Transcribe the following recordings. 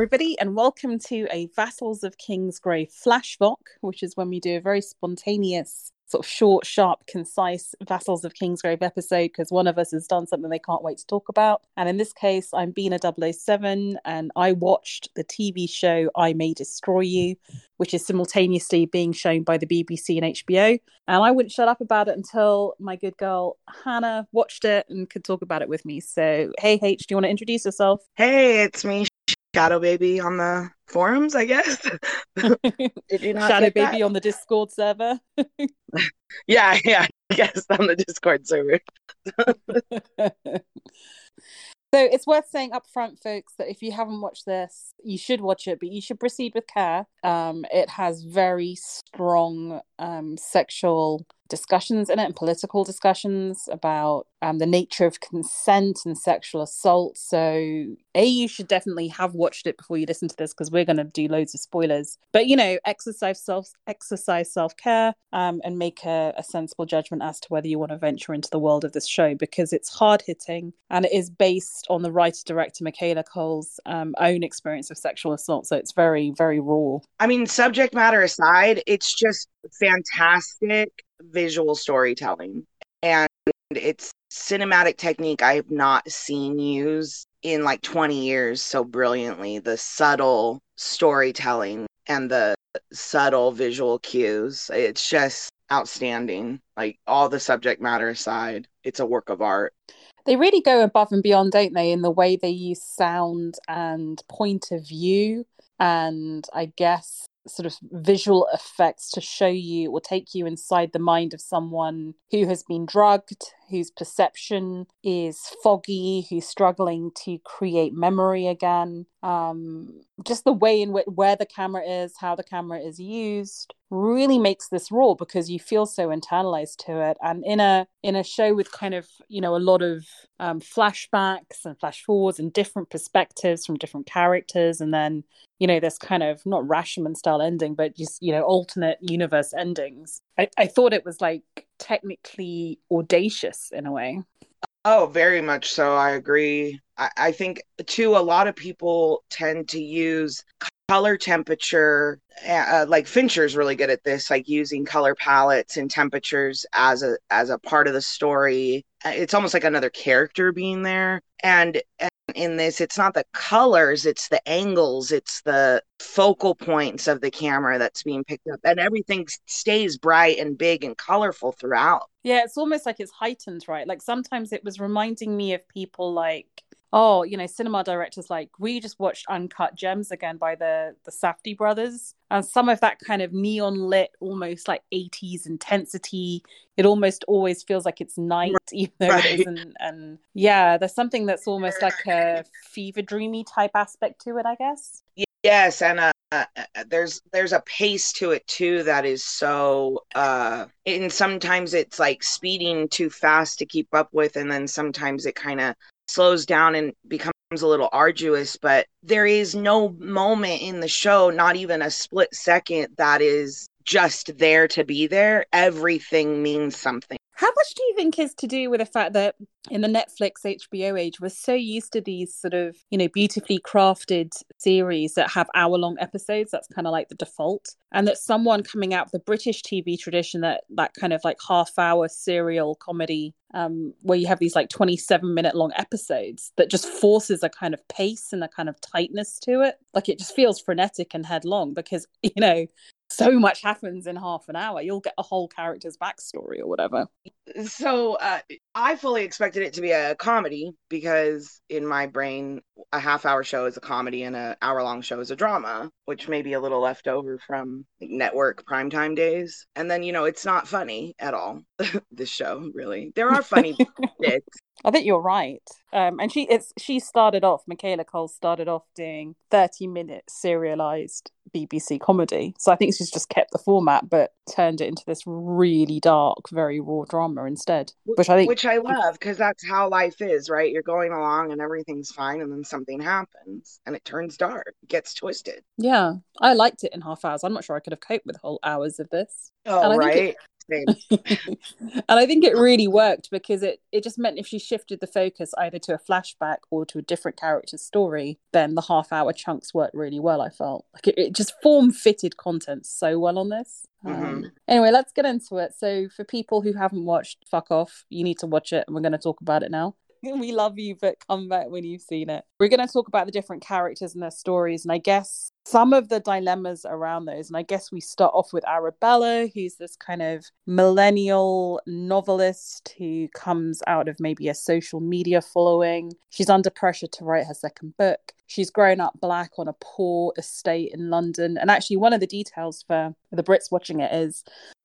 Everybody, and welcome to a Vassals of King's Kingsgrave flash VOC, which is when we do a very spontaneous, sort of short, sharp, concise Vassals of King's Kingsgrave episode because one of us has done something they can't wait to talk about. And in this case, I'm Bina 007, and I watched the TV show I May Destroy You, which is simultaneously being shown by the BBC and HBO. And I wouldn't shut up about it until my good girl Hannah watched it and could talk about it with me. So, hey, H, do you want to introduce yourself? Hey, it's me, Shadow Baby on the forums, I guess. Did you not Shadow Baby that? on the Discord server? yeah, yeah, I guess on the Discord server. So it's worth saying up front, folks, that if you haven't watched this, you should watch it, but you should proceed with care. Um, it has very strong um, sexual discussions in it and political discussions about um, the nature of consent and sexual assault. So, A, you should definitely have watched it before you listen to this because we're going to do loads of spoilers. But, you know, exercise self exercise self care um, and make a, a sensible judgment as to whether you want to venture into the world of this show because it's hard hitting and it is based on the writer director Micaela Coel's um, own experience of sexual assault. So, it's very, very raw. I mean, subject matter aside, it's just fantastic visual storytelling. And it's cinematic technique I have not seen used in like 20 years so brilliantly. The subtle storytelling and the subtle visual cues. It's just outstanding. Like all the subject matter aside, it's a work of art. They really go above and beyond, don't they, in the way they use sound and point of view and I guess sort of visual effects to show you or take you inside the mind of someone who has been drugged, whose perception is foggy, who's struggling to create memory again. Um, just the way in which where the camera is, how the camera is used, really makes this raw because you feel so internalized to it. And in a in a show with kind of you know a lot of um, flashbacks and flash forwards and different perspectives from different characters, and then you know this kind of not Rashomon style ending, but just you know alternate universe endings. I, I thought it was like technically audacious in a way. Oh, very much so. I agree. I, I think, too, a lot of people tend to use color temperature uh, like fincher's really good at this like using color palettes and temperatures as a as a part of the story it's almost like another character being there and in this it's not the colors it's the angles it's the focal points of the camera that's being picked up and everything stays bright and big and colorful throughout. Yeah it's almost like it's heightened right? Like sometimes it was reminding me of people like oh, you know, cinema directors like we just watched Uncut Gems again by the the Safdie brothers, and some of that kind of neon lit, almost like '80s intensity. It almost always feels like it's night, even though right. it isn't. And yeah, there's something that's almost like a fever dreamy type aspect to it, I guess. Yes, and uh, uh, there's there's a pace to it too that is so uh and sometimes it's like speeding too fast to keep up with and then sometimes it kind of slows down and becomes a little arduous, but there is no moment in the show, not even a split second, that is just there to be there. Everything means something. How much do you think is to do with the fact that in the Netflix HBO age, we're so used to these sort of, you know, beautifully crafted series that have hour long episodes? That's kind of like the default. And that someone coming out of the British TV tradition, that that kind of like half hour serial comedy, um, where you have these like 27 minute long episodes that just forces a kind of pace and a kind of tightness to it. Like it just feels frenetic and headlong because, you know, so much happens in half an hour. You'll get a whole character's backstory or whatever. So uh, I fully expected it to be a comedy because in my brain, a half hour show is a comedy and an hour long show is a drama, which may be a little left over from network primetime days. And then, you know, it's not funny at all, this show, really. There are funny bits. I think you're right. Um, and she it's she started off, Micaela Coel started off doing 30 minute serialized BBC comedy. So I think she's just kept the format but turned it into this really dark, very raw drama instead. Which I think Which I love because that's how life is, right? You're going along and everything's fine and then something happens and it turns dark, it gets twisted. Yeah. I liked it in half hours. I'm not sure I could have coped with whole hours of this. Oh, right and I think it really worked because it it just meant if she shifted the focus either to a flashback or to a different character's story, then the half hour chunks worked really well. I felt like it, it just form fitted content so well on this. Mm-hmm. Um, anyway, let's get into it. So, for people who haven't watched Fuck Off, you need to watch it, and we're going to talk about it now. we love you, but come back when you've seen it. We're going to talk about the different characters and their stories, and I guess some of the dilemmas around those. And I guess we start off with Arabella, who's this kind of millennial novelist who comes out of maybe a social media following. She's under pressure to write her second book. She's grown up black on a poor estate in London. And actually, one of the details for the Brits watching it is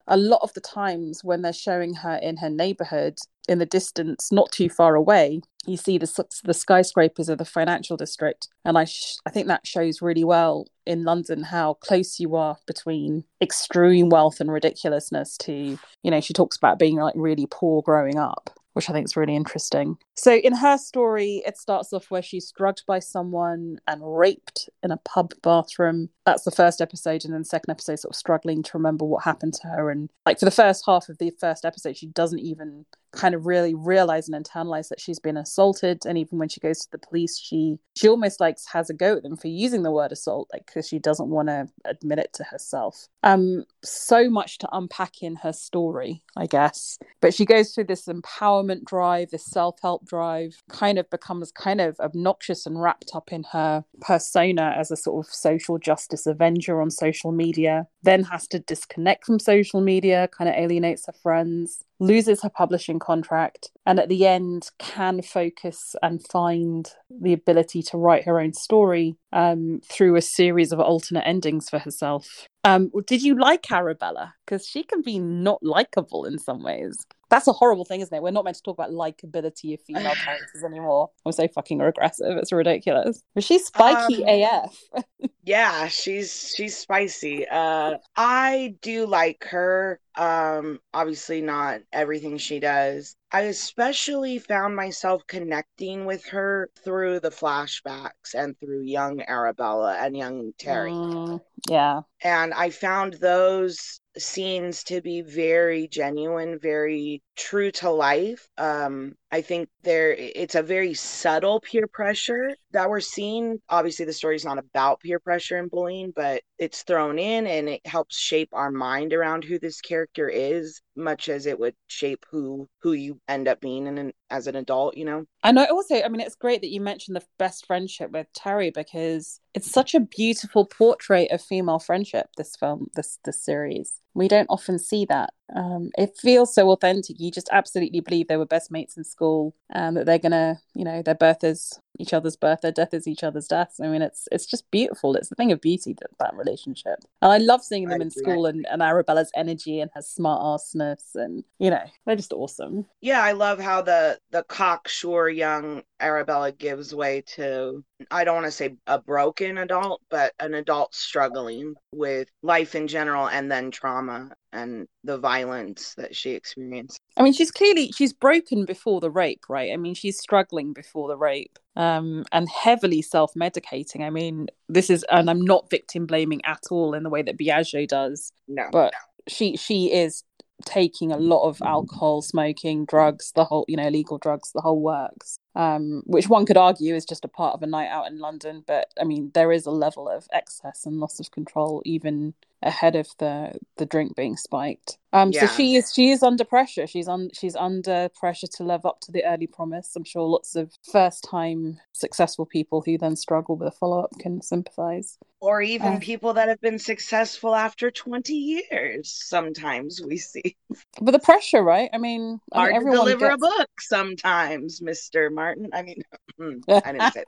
a lot of the times when they're showing her in her neighborhood in the distance not too far away you see the, the skyscrapers of the financial district and i sh- i think that shows really well in london how close you are between extreme wealth and ridiculousness to you know she talks about being like really poor growing up which I think is really interesting. So, in her story, it starts off where she's drugged by someone and raped in a pub bathroom. That's the first episode, and then the second episode, sort of struggling to remember what happened to her. And like for the first half of the first episode, she doesn't even kind of really realize and internalize that she's been assaulted. And even when she goes to the police, she she almost like has a go at them for using the word assault, like because she doesn't want to admit it to herself. Um, so much to unpack in her story, I guess. But she goes through this empowerment drive, this self help drive, kind of becomes kind of obnoxious and wrapped up in her persona as a sort of social justice avenger on social media. Then has to disconnect from social media, kind of alienates her friends loses her publishing contract, and at the end can focus and find the ability to write her own story um, through a series of alternate endings for herself. Um, did you like Arabella? Because she can be not likable in some ways. That's a horrible thing, isn't it? We're not meant to talk about likability of female characters anymore. I'm so fucking regressive. It's ridiculous. But she's spiky um, AF. yeah, she's she's spicy. Uh, I do like her. Um, obviously not everything she does. I especially found myself connecting with her through the flashbacks and through young Arabella and young Terry. Mm, yeah. And I found those scenes to be very genuine, very true to life. Um, I think there it's a very subtle peer pressure that we're seeing. Obviously, the story's not about peer pressure and bullying, but it's thrown in and it helps shape our mind around who this character is, much as it would shape who who you end up being in an, as an adult. You know. And I. Also, I mean, it's great that you mentioned the best friendship with Terry because it's such a beautiful portrait of female friendship. This film, this this series, we don't often see that um, it feels so authentic. You just absolutely believe they were best mates in school, and that they're gonna, you know, their birth is each other's birth, their death is each other's death. I mean, it's it's just beautiful. It's the thing of beauty that that relationship, and I love seeing them in school and, and Arabella's energy and her smart arseness, and you know, they're just awesome. Yeah, I love how the the cocksure young Arabella gives way to I don't want to say a broken adult, but an adult struggling with life in general and then trauma and the violence that she experienced. I mean, she's clearly she's broken before the rape, right? I mean, she's struggling before the rape, um, and heavily self-medicating. I mean, this is, and I'm not victim blaming at all in the way that Biagio does. No, but no. she she is taking a lot of alcohol, smoking, drugs, the whole, you know, illegal drugs, the whole works. Um, which one could argue is just a part of a night out in London. But I mean, there is a level of excess and loss of control even ahead of the the drink being spiked. Um, yeah. so she is she is under pressure. She's on she's under pressure to live up to the early promise. I'm sure lots of first time successful people who then struggle with a follow up can sympathize. Or even uh, people that have been successful after 20 years. Sometimes we see. But the pressure, right? I mean, hard I mean, to deliver gets... a book sometimes, Mister Martin. I mean, I didn't say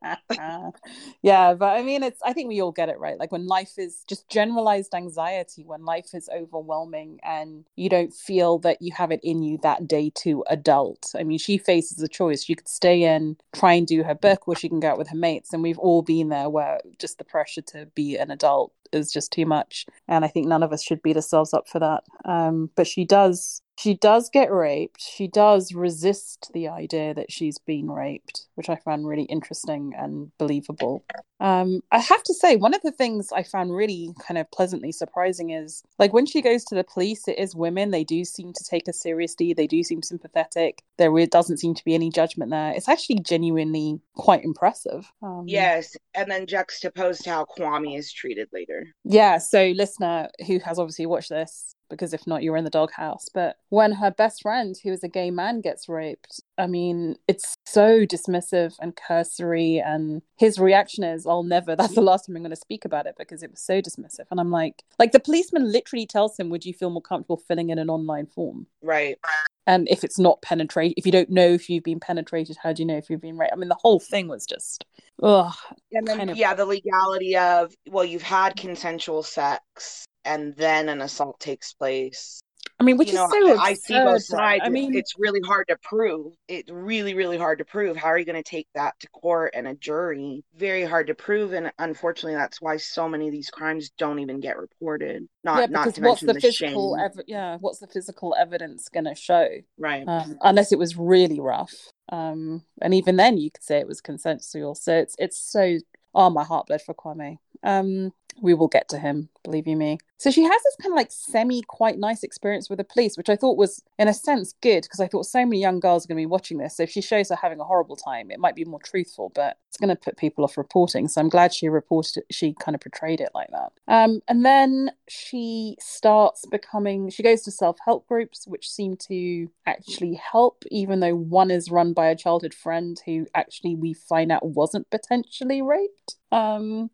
that. yeah, but I mean, it's. I think we all get it right. Like when life is just generalized anxiety, when life is overwhelming and you don't feel that you have it in you that day to adult. I mean, she faces a choice. She could stay in, try and do her book, or she can go out with her mates. And we've all been there where just the pressure to be an adult is just too much. And I think none of us should beat ourselves up for that. Um, but she does She does get raped. She does resist the idea that she's been raped, which I found really interesting and believable. Um, I have to say, one of the things I found really kind of pleasantly surprising is like when she goes to the police, it is women. They do seem to take her seriously. They do seem sympathetic. There doesn't seem to be any judgment there. It's actually genuinely quite impressive. Um, yes. And then juxtaposed to how Kwame is treated later. Yeah. So, listener who has obviously watched this, because if not, you're in the doghouse. But when her best friend, who is a gay man, gets raped, I mean, it's so dismissive and cursory. And his reaction is, I'll never, that's the last time I'm going to speak about it because it was so dismissive. And I'm like, like the policeman literally tells him, Would you feel more comfortable filling in an online form? Right. And if it's not penetrated, if you don't know if you've been penetrated, how do you know if you've been raped? I mean, the whole thing was just, ugh. And then, kind of... yeah, the legality of, well, you've had consensual sex and then an assault takes place. I mean, which you is know, so I, I see both sides. I mean, it's really hard to prove. It's really, really hard to prove. How are you going to take that to court and a jury? Very hard to prove, and unfortunately, that's why so many of these crimes don't even get reported. Not, yeah, not to what's mention the, the physical, ev- yeah, what's the physical evidence going to show? Right. Um, unless it was really rough, um, and even then, you could say it was consensual. So it's it's so. Oh, my heart bled for Kwame. Um, we will get to him, believe you me. So she has this kind of like semi quite nice experience with the police, which I thought was, in a sense, good because I thought so many young girls are going to be watching this. So if she shows her having a horrible time, it might be more truthful, but it's going to put people off reporting. So I'm glad she reported it, she kind of portrayed it like that. Um, and then she starts becoming, she goes to self help groups, which seem to actually help, even though one is run by a childhood friend who actually we find out wasn't potentially raped. Um,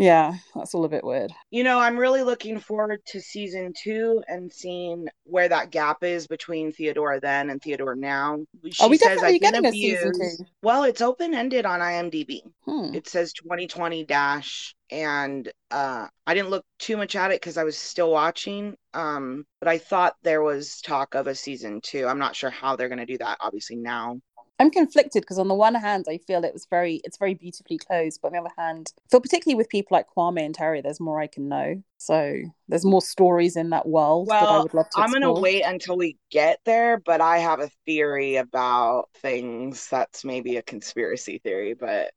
yeah, that's all a bit weird. You know, I'm really looking forward to season two and seeing where that gap is between Theodora then and Theodora now. She Are we says, definitely getting a season two? Well, it's open ended on IMDb. Hmm. It says 2020 dash, and uh, I didn't look too much at it because I was still watching. Um, but I thought there was talk of a season two. I'm not sure how they're going to do that. Obviously now I'm conflicted because on the one hand, I feel it was very, it's very beautifully closed, but on the other hand, I feel particularly with people like Kwame and Terry, there's more I can know. So there's more stories in that world well, that I would love to. I'm gonna wait until we get there, but I have a theory about things that's maybe a conspiracy theory, but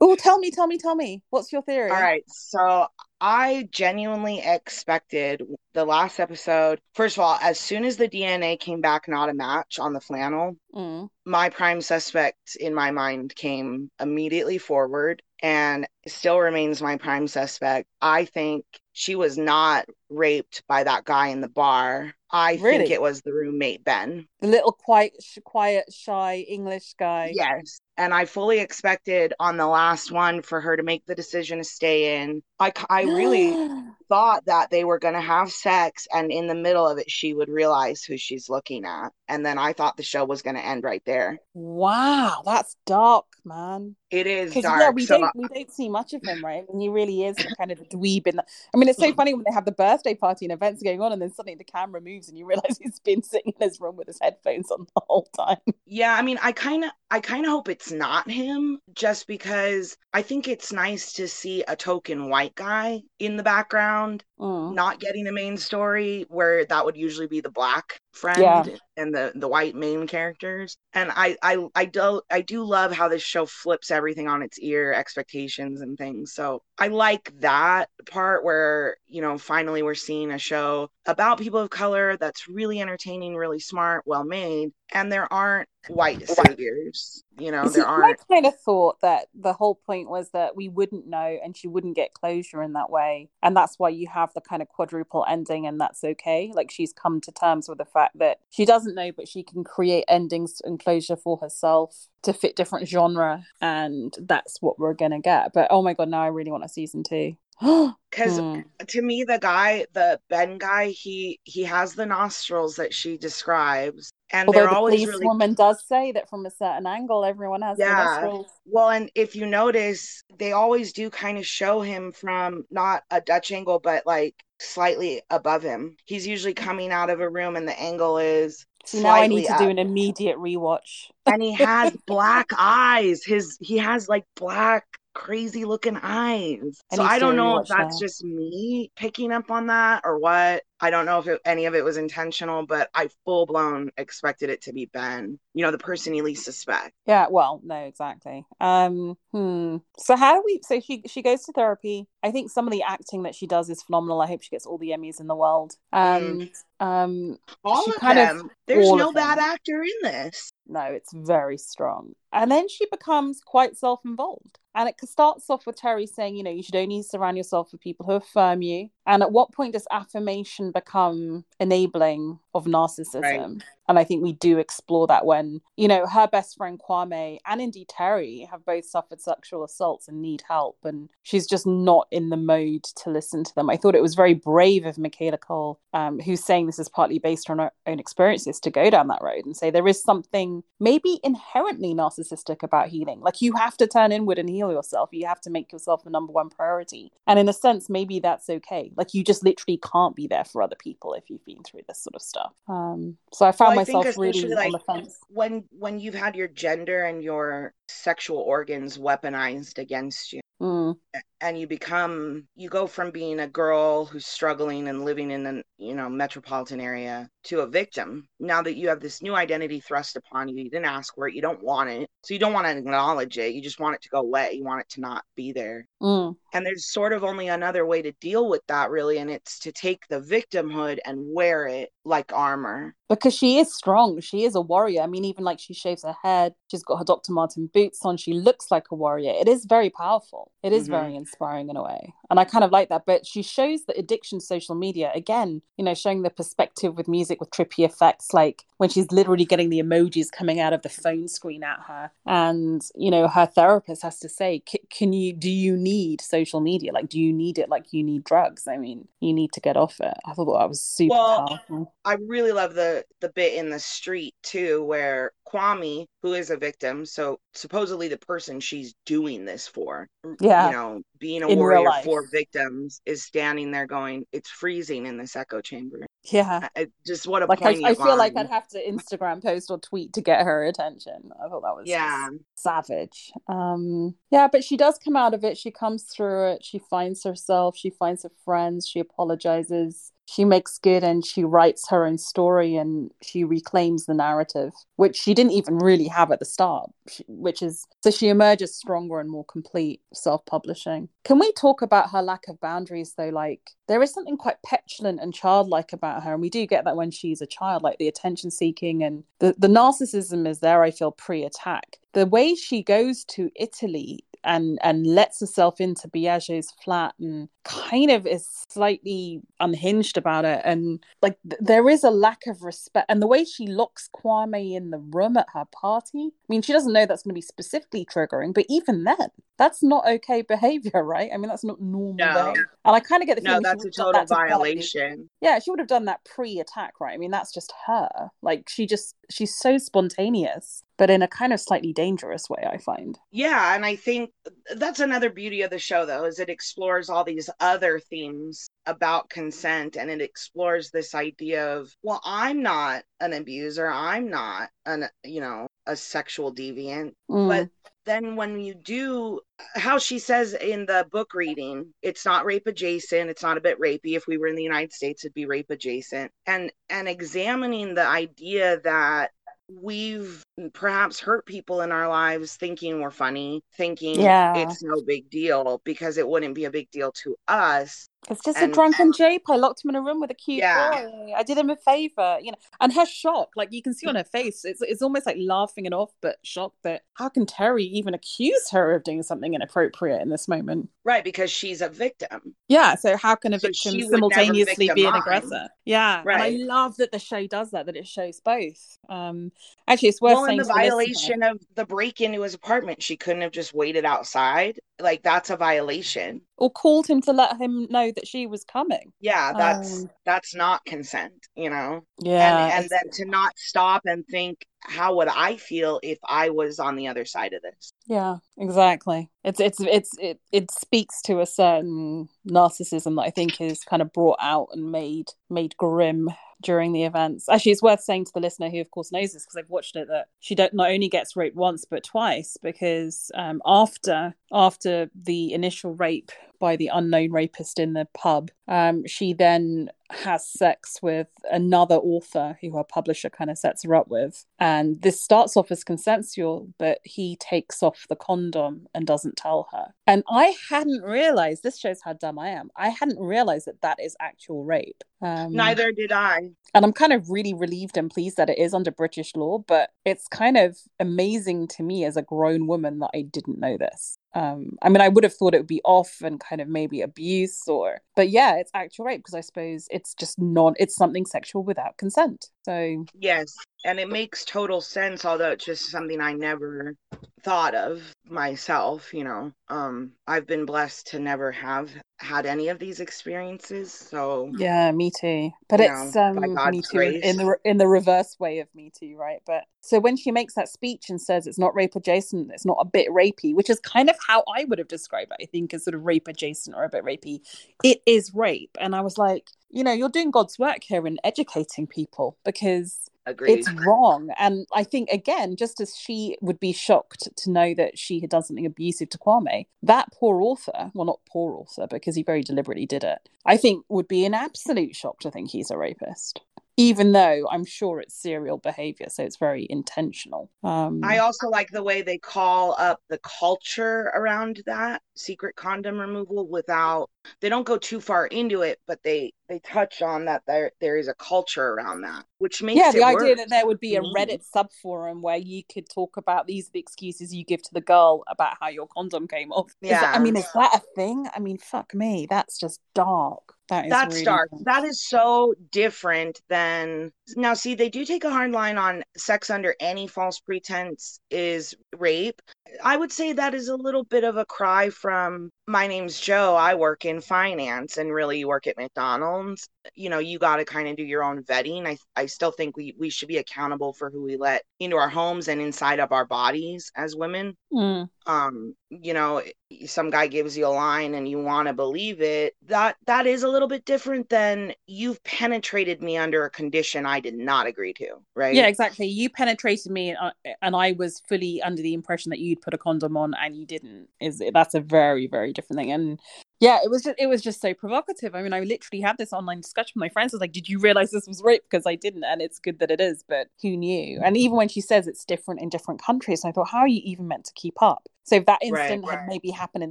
oh, tell me, tell me, tell me, what's your theory? All right, so I genuinely expected the last episode. First of all, as soon as the DNA came back not a match on the flannel, mm. my prime suspect in my mind came immediately forward and still remains my prime suspect. I think she was not raped by that guy in the bar. I really? think it was the roommate Ben, the little quiet, quiet, shy English guy. Yes, and I fully expected on the last one for her to make the decision to stay in. I, I really thought that they were going to have sex, and in the middle of it, she would realize who she's looking at. And then I thought the show was going to end right there. Wow, that's dark, man. It is dark. Yeah, we so don't we don't see much of him, right? And he really is kind of a dweeb. In the, I mean, it's so hmm. funny when they have the birthday party and events going on, and then suddenly the camera moves, and you realize he's been sitting in his room with his headphones on the whole time. Yeah, I mean, I kind of, I kind of hope it's not him, just because I think it's nice to see a token white guy in the background, mm. not getting the main story, where that would usually be the black friend yeah. and the the white main characters. And I, I, I do, I do love how this show flips everything on its ear, expectations and things. So I like that part where you know finally we're seeing a show about people of color that's really entertaining, really smart, well made, and there aren't white saviors. You know, there aren't. I kind of thought that the whole point was that we wouldn't know and she wouldn't get closure in that way. And that's why you have the kind of quadruple ending, and that's okay. Like she's come to terms with the fact that she doesn't know, but she can create endings and closure for herself to fit different genre. And that's what we're going to get. But oh my God, now I really want a season two because hmm. to me the guy the ben guy he he has the nostrils that she describes and Although they're the always police really woman does say that from a certain angle everyone has yeah nostrils. well and if you notice they always do kind of show him from not a dutch angle but like slightly above him he's usually coming out of a room and the angle is See, now I need to up. do an immediate rewatch. and he has black eyes. His he has like black crazy looking eyes. So I don't know if that's that. just me picking up on that or what. I don't know if it, any of it was intentional, but I full blown expected it to be Ben. You know, the person you least suspect. Yeah, well, no, exactly. Um, hmm. So how do we? So she she goes to therapy. I think some of the acting that she does is phenomenal. I hope she gets all the Emmys in the world. And um, All of kind of- them. There's no bad them. actor in this. no, it's very strong. And then she becomes quite self-involved. And it starts off with Terry saying, you know, you should only surround yourself with people who affirm you. And at what point does affirmation become enabling of narcissism? Right. And I think we do explore that when, you know, her best friend Kwame and indeed Terry have both suffered sexual assaults and need help. And she's just not in the mode to listen to them. I thought it was very brave of Micaela Coel, um, who's saying this is partly based on her own experiences, to go down that road and say there is something maybe inherently narcissistic about healing. Like you have to turn inward and heal yourself. You have to make yourself the number one priority. And in a sense, maybe that's okay. Like you just literally can't be there for other people if you've been through this sort of stuff. Um, so I found myself really especially, on like, the fence. When when you've had your gender and your sexual organs weaponized against you Mm, and you become you go from being a girl who's struggling and living in a you know metropolitan area to a victim now that you have this new identity thrust upon you you didn't ask for it you don't want it so you don't want to acknowledge it you just want it to go away you want it to not be there mm. and there's sort of only another way to deal with that really and it's to take the victimhood and wear it like armor because she is strong. She is a warrior. I mean, even like she shaves her head, she's got her Dr. Martin boots on. She looks like a warrior. It is very powerful. It is Mhm. very inspiring in a way. And I kind of like that. But she shows the addiction to social media again, you know, showing the perspective with music with trippy effects, like when she's literally getting the emojis coming out of the phone screen at her. And, you know, her therapist has to say, can you, do you need social media? Like, do you need it like you need drugs? I mean, you need to get off it. I thought that was super Well, powerful. I really love the the bit in the street too, where Kwame, who is a victim, so supposedly the person she's doing this for, Yeah. you know, being a In warrior for victims, is standing there going, "It's freezing in this echo chamber." Yeah. I, just what a like I, I feel like. I'd have to Instagram post or tweet to get her attention. I thought that was yeah, savage. Um, yeah, but she does come out of it. She comes through it. She finds herself. She finds her friends. She apologizes. She makes good and she writes her own story and she reclaims the narrative, which she didn't even really have at the start. Which is so she emerges stronger and more complete, self-publishing. Can we talk about her lack of boundaries though? Like there is something quite petulant and childlike about her, and we do get that when she's a child, like the attention seeking and the the narcissism is there. I feel pre-attack. The way she goes to Italy and and lets herself into Biagio's flat and kind of is slightly unhinged about it. And like th- there is a lack of respect and the way she locks Kwame in the room at her party I mean she doesn't know that's going to be specifically triggering but even then that's not okay behavior right I mean that's not normal No. and I kind of get the feeling she that's a total that violation. Yeah, she would have done that pre-attack, right? I mean, that's just her. Like she just she's so spontaneous, but in a kind of slightly dangerous way, I find. Yeah, and I think that's another beauty of the show though, is it explores all these other themes about consent and it explores this idea of, well, I'm not an abuser, I'm not an you know, a sexual deviant. Mm. But then when you do how she says in the book reading, it's not rape adjacent, it's not a bit rapey. If we were in the United States, it'd be rape adjacent. And and examining the idea that we've perhaps hurt people in our lives thinking we're funny, thinking Yeah. it's no big deal because it wouldn't be a big deal to us. It's just and- a drunken jape. I locked him in a room with a cute Yeah. boy. I did him a favor, you know. And her shock, like you can see on her face, it's it's almost like laughing it off, but shocked that how can Terry even accuse her of doing something inappropriate in this moment? Right, because she's a victim. Yeah, so how can a So victim simultaneously be an aggressor? Yeah, and I love that the show does that. That it shows both. Um, actually, it's worth Well, saying the violation of the break into his apartment, she couldn't have just waited outside. Like that's a violation. or called him to let him know that she was coming. Yeah, that's Um, that's not consent, you know. Yeah, and and then to not stop and think, how would I feel if I was on the other side of this? yeah, exactly. It's it's it's it it speaks to a certain narcissism that I think is kind of brought out and made made grim during the events. Actually, it's worth saying to the listener who, of course, knows this because I've watched it that she don't, not only gets raped once but twice because um, after after the initial rape by the unknown rapist in the pub, um, she then has sex with another author who her publisher kind of sets her up with. And this starts off as consensual, but he takes off the condom and doesn't tell her. And I hadn't realized this shows how dumb I am. I hadn't realized that that is actual rape. Um, Neither did I. And I'm kind of really relieved and pleased that it is under British law, but it's kind of amazing to me as a grown woman that I didn't know this. Um, I mean, I would have thought it would be off and kind of maybe abuse or, but yeah, it's actual rape because I suppose it's just not, it's something sexual without consent. So, yes. And it makes total sense, although it's just something I never thought of myself, you know. Um, I've been blessed to never have had any of these experiences. So yeah, me too. But it's know, um, me too grace. in the in the reverse way of me too, right? But so when she makes that speech and says it's not rape adjacent, it's not a bit rapey, which is kind of how I would have described it. I think as sort of rape adjacent or a bit rapey. It is rape, and I was like, you know, you're doing God's work here in educating people because Agreed. It's wrong. And I think, again, just as she would be shocked to know that she had done something abusive to Kwame, that poor author, well, not poor author, because he very deliberately did it, I think would be an absolute shock to think he's a rapist even though I'm sure it's serial behavior, so it's very intentional. Um, I also like the way they call up the culture around that secret condom removal without they don't go too far into it, but they they touch on that there there is a culture around that, which makes it yeah the idea that there would be a Reddit sub forum where you could talk about these the excuses you give to the girl about how your condom came off. Yeah, that, I mean, is that a thing? I mean, fuck me, that's just dark. That is That's really dark. That is so different than now. See, they do take a hard line on sex under any false pretense is rape. I would say that is a little bit of a cry from my name's Joe. I work in finance and really you work at McDonald's. You know, you got to kind of do your own vetting. I, I still think we, we should be accountable for who we let into our homes and inside of our bodies as women. Mm. Um, you know, some guy gives you a line and you want to believe it. That that is a little bit different than you've penetrated me under a condition I did not agree to, right? Yeah, exactly. You penetrated me and, uh, and I was fully under the impression that you'd put a condom on and you didn't. Is that's a very very different thing. And yeah, it was just it was just so provocative. I mean, I literally had this online discussion with my friends. I was like, "Did you realize this was rape?" Because I didn't, and it's good that it is, but who knew? And even when she says it's different in different countries, I thought, how are you even meant to keep up? So if that incident right, right. had maybe happened in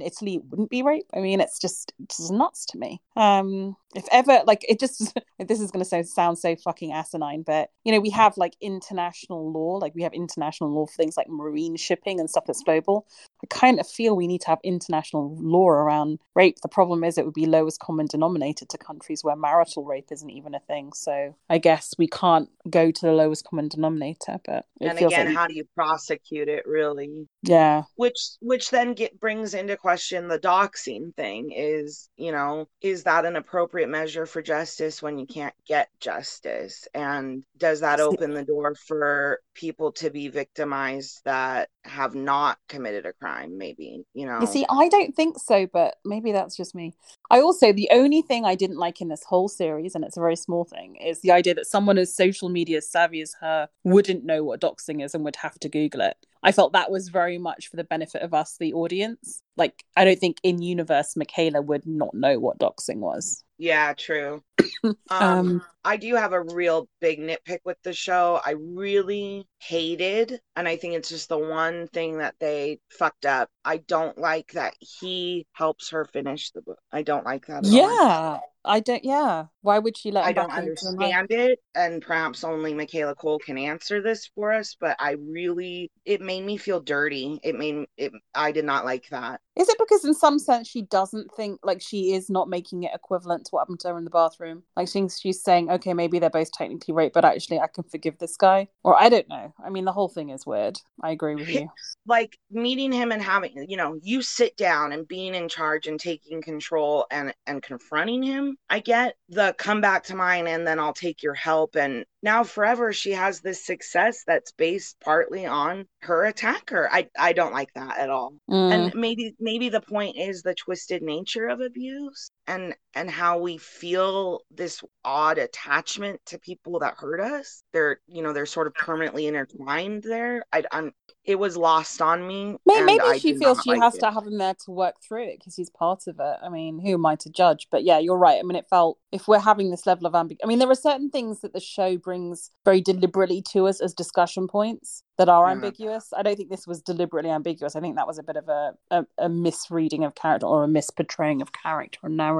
Italy, it wouldn't be rape. I mean, it's just it's just nuts to me. Um, if ever like it just this is going to sound so fucking asinine, but you know we have like international law, like we have international law for things like marine shipping and stuff that's global. I kind of feel we need to have international law around rape. The problem is it would be lowest common denominator to countries where marital rape isn't even a thing. So I guess we can't go to the lowest common denominator. But and again, like... how do you prosecute it really? Yeah. Which which then get brings into question the doxing thing. Is you know is that an appropriate measure for justice when you can't get justice? And does that open the door for people to be victimized that have not committed a crime maybe you know you see i don't think so but maybe that's just me i also the only thing i didn't like in this whole series and it's a very small thing is the idea that someone as social media savvy as her wouldn't know what doxing is and would have to google it i felt that was very much for the benefit of us the audience like i don't think in universe Micaela would not know what doxing was yeah, true. um, um, I do have a real big nitpick with the show. I really hated, and I think it's just the one thing that they fucked up. I don't like that he helps her finish the book. I don't like that. yeah. All. I don't. Yeah. Why would she let? I don't understand it, and perhaps only Micaela Coel can answer this for us. But I really, it made me feel dirty. It made it. I did not like that. Is it because, in some sense, she doesn't think like she is not making it equivalent to what happened to her in the bathroom? Like she's she's saying, okay, maybe they're both technically rape, but actually, I can forgive this guy. Or I don't know. I mean, the whole thing is weird. I agree with you. like meeting him and having, you know, you sit down and being in charge and taking control and and confronting him I get the come back to mine and then I'll take your help. And now forever she has this success that's based partly on her attacker. I, I don't like that at all. Mm. And maybe maybe the point is the twisted nature of abuse and and how we feel this odd attachment to people that hurt us. They're you know they're sort of permanently intertwined there. I, i'm it was lost on me maybe, maybe she feels she like has it. to have him there to work through it because he's part of it. I mean who am i to judge? But yeah you're right. I mean it felt if we're having this level of ambiguity i mean there are certain things that the show brings very deliberately to us as discussion points that are Yeah. ambiguous. I don't think this was deliberately ambiguous. I think that was a bit of a, a, a misreading of character or a misportraying of character and narrative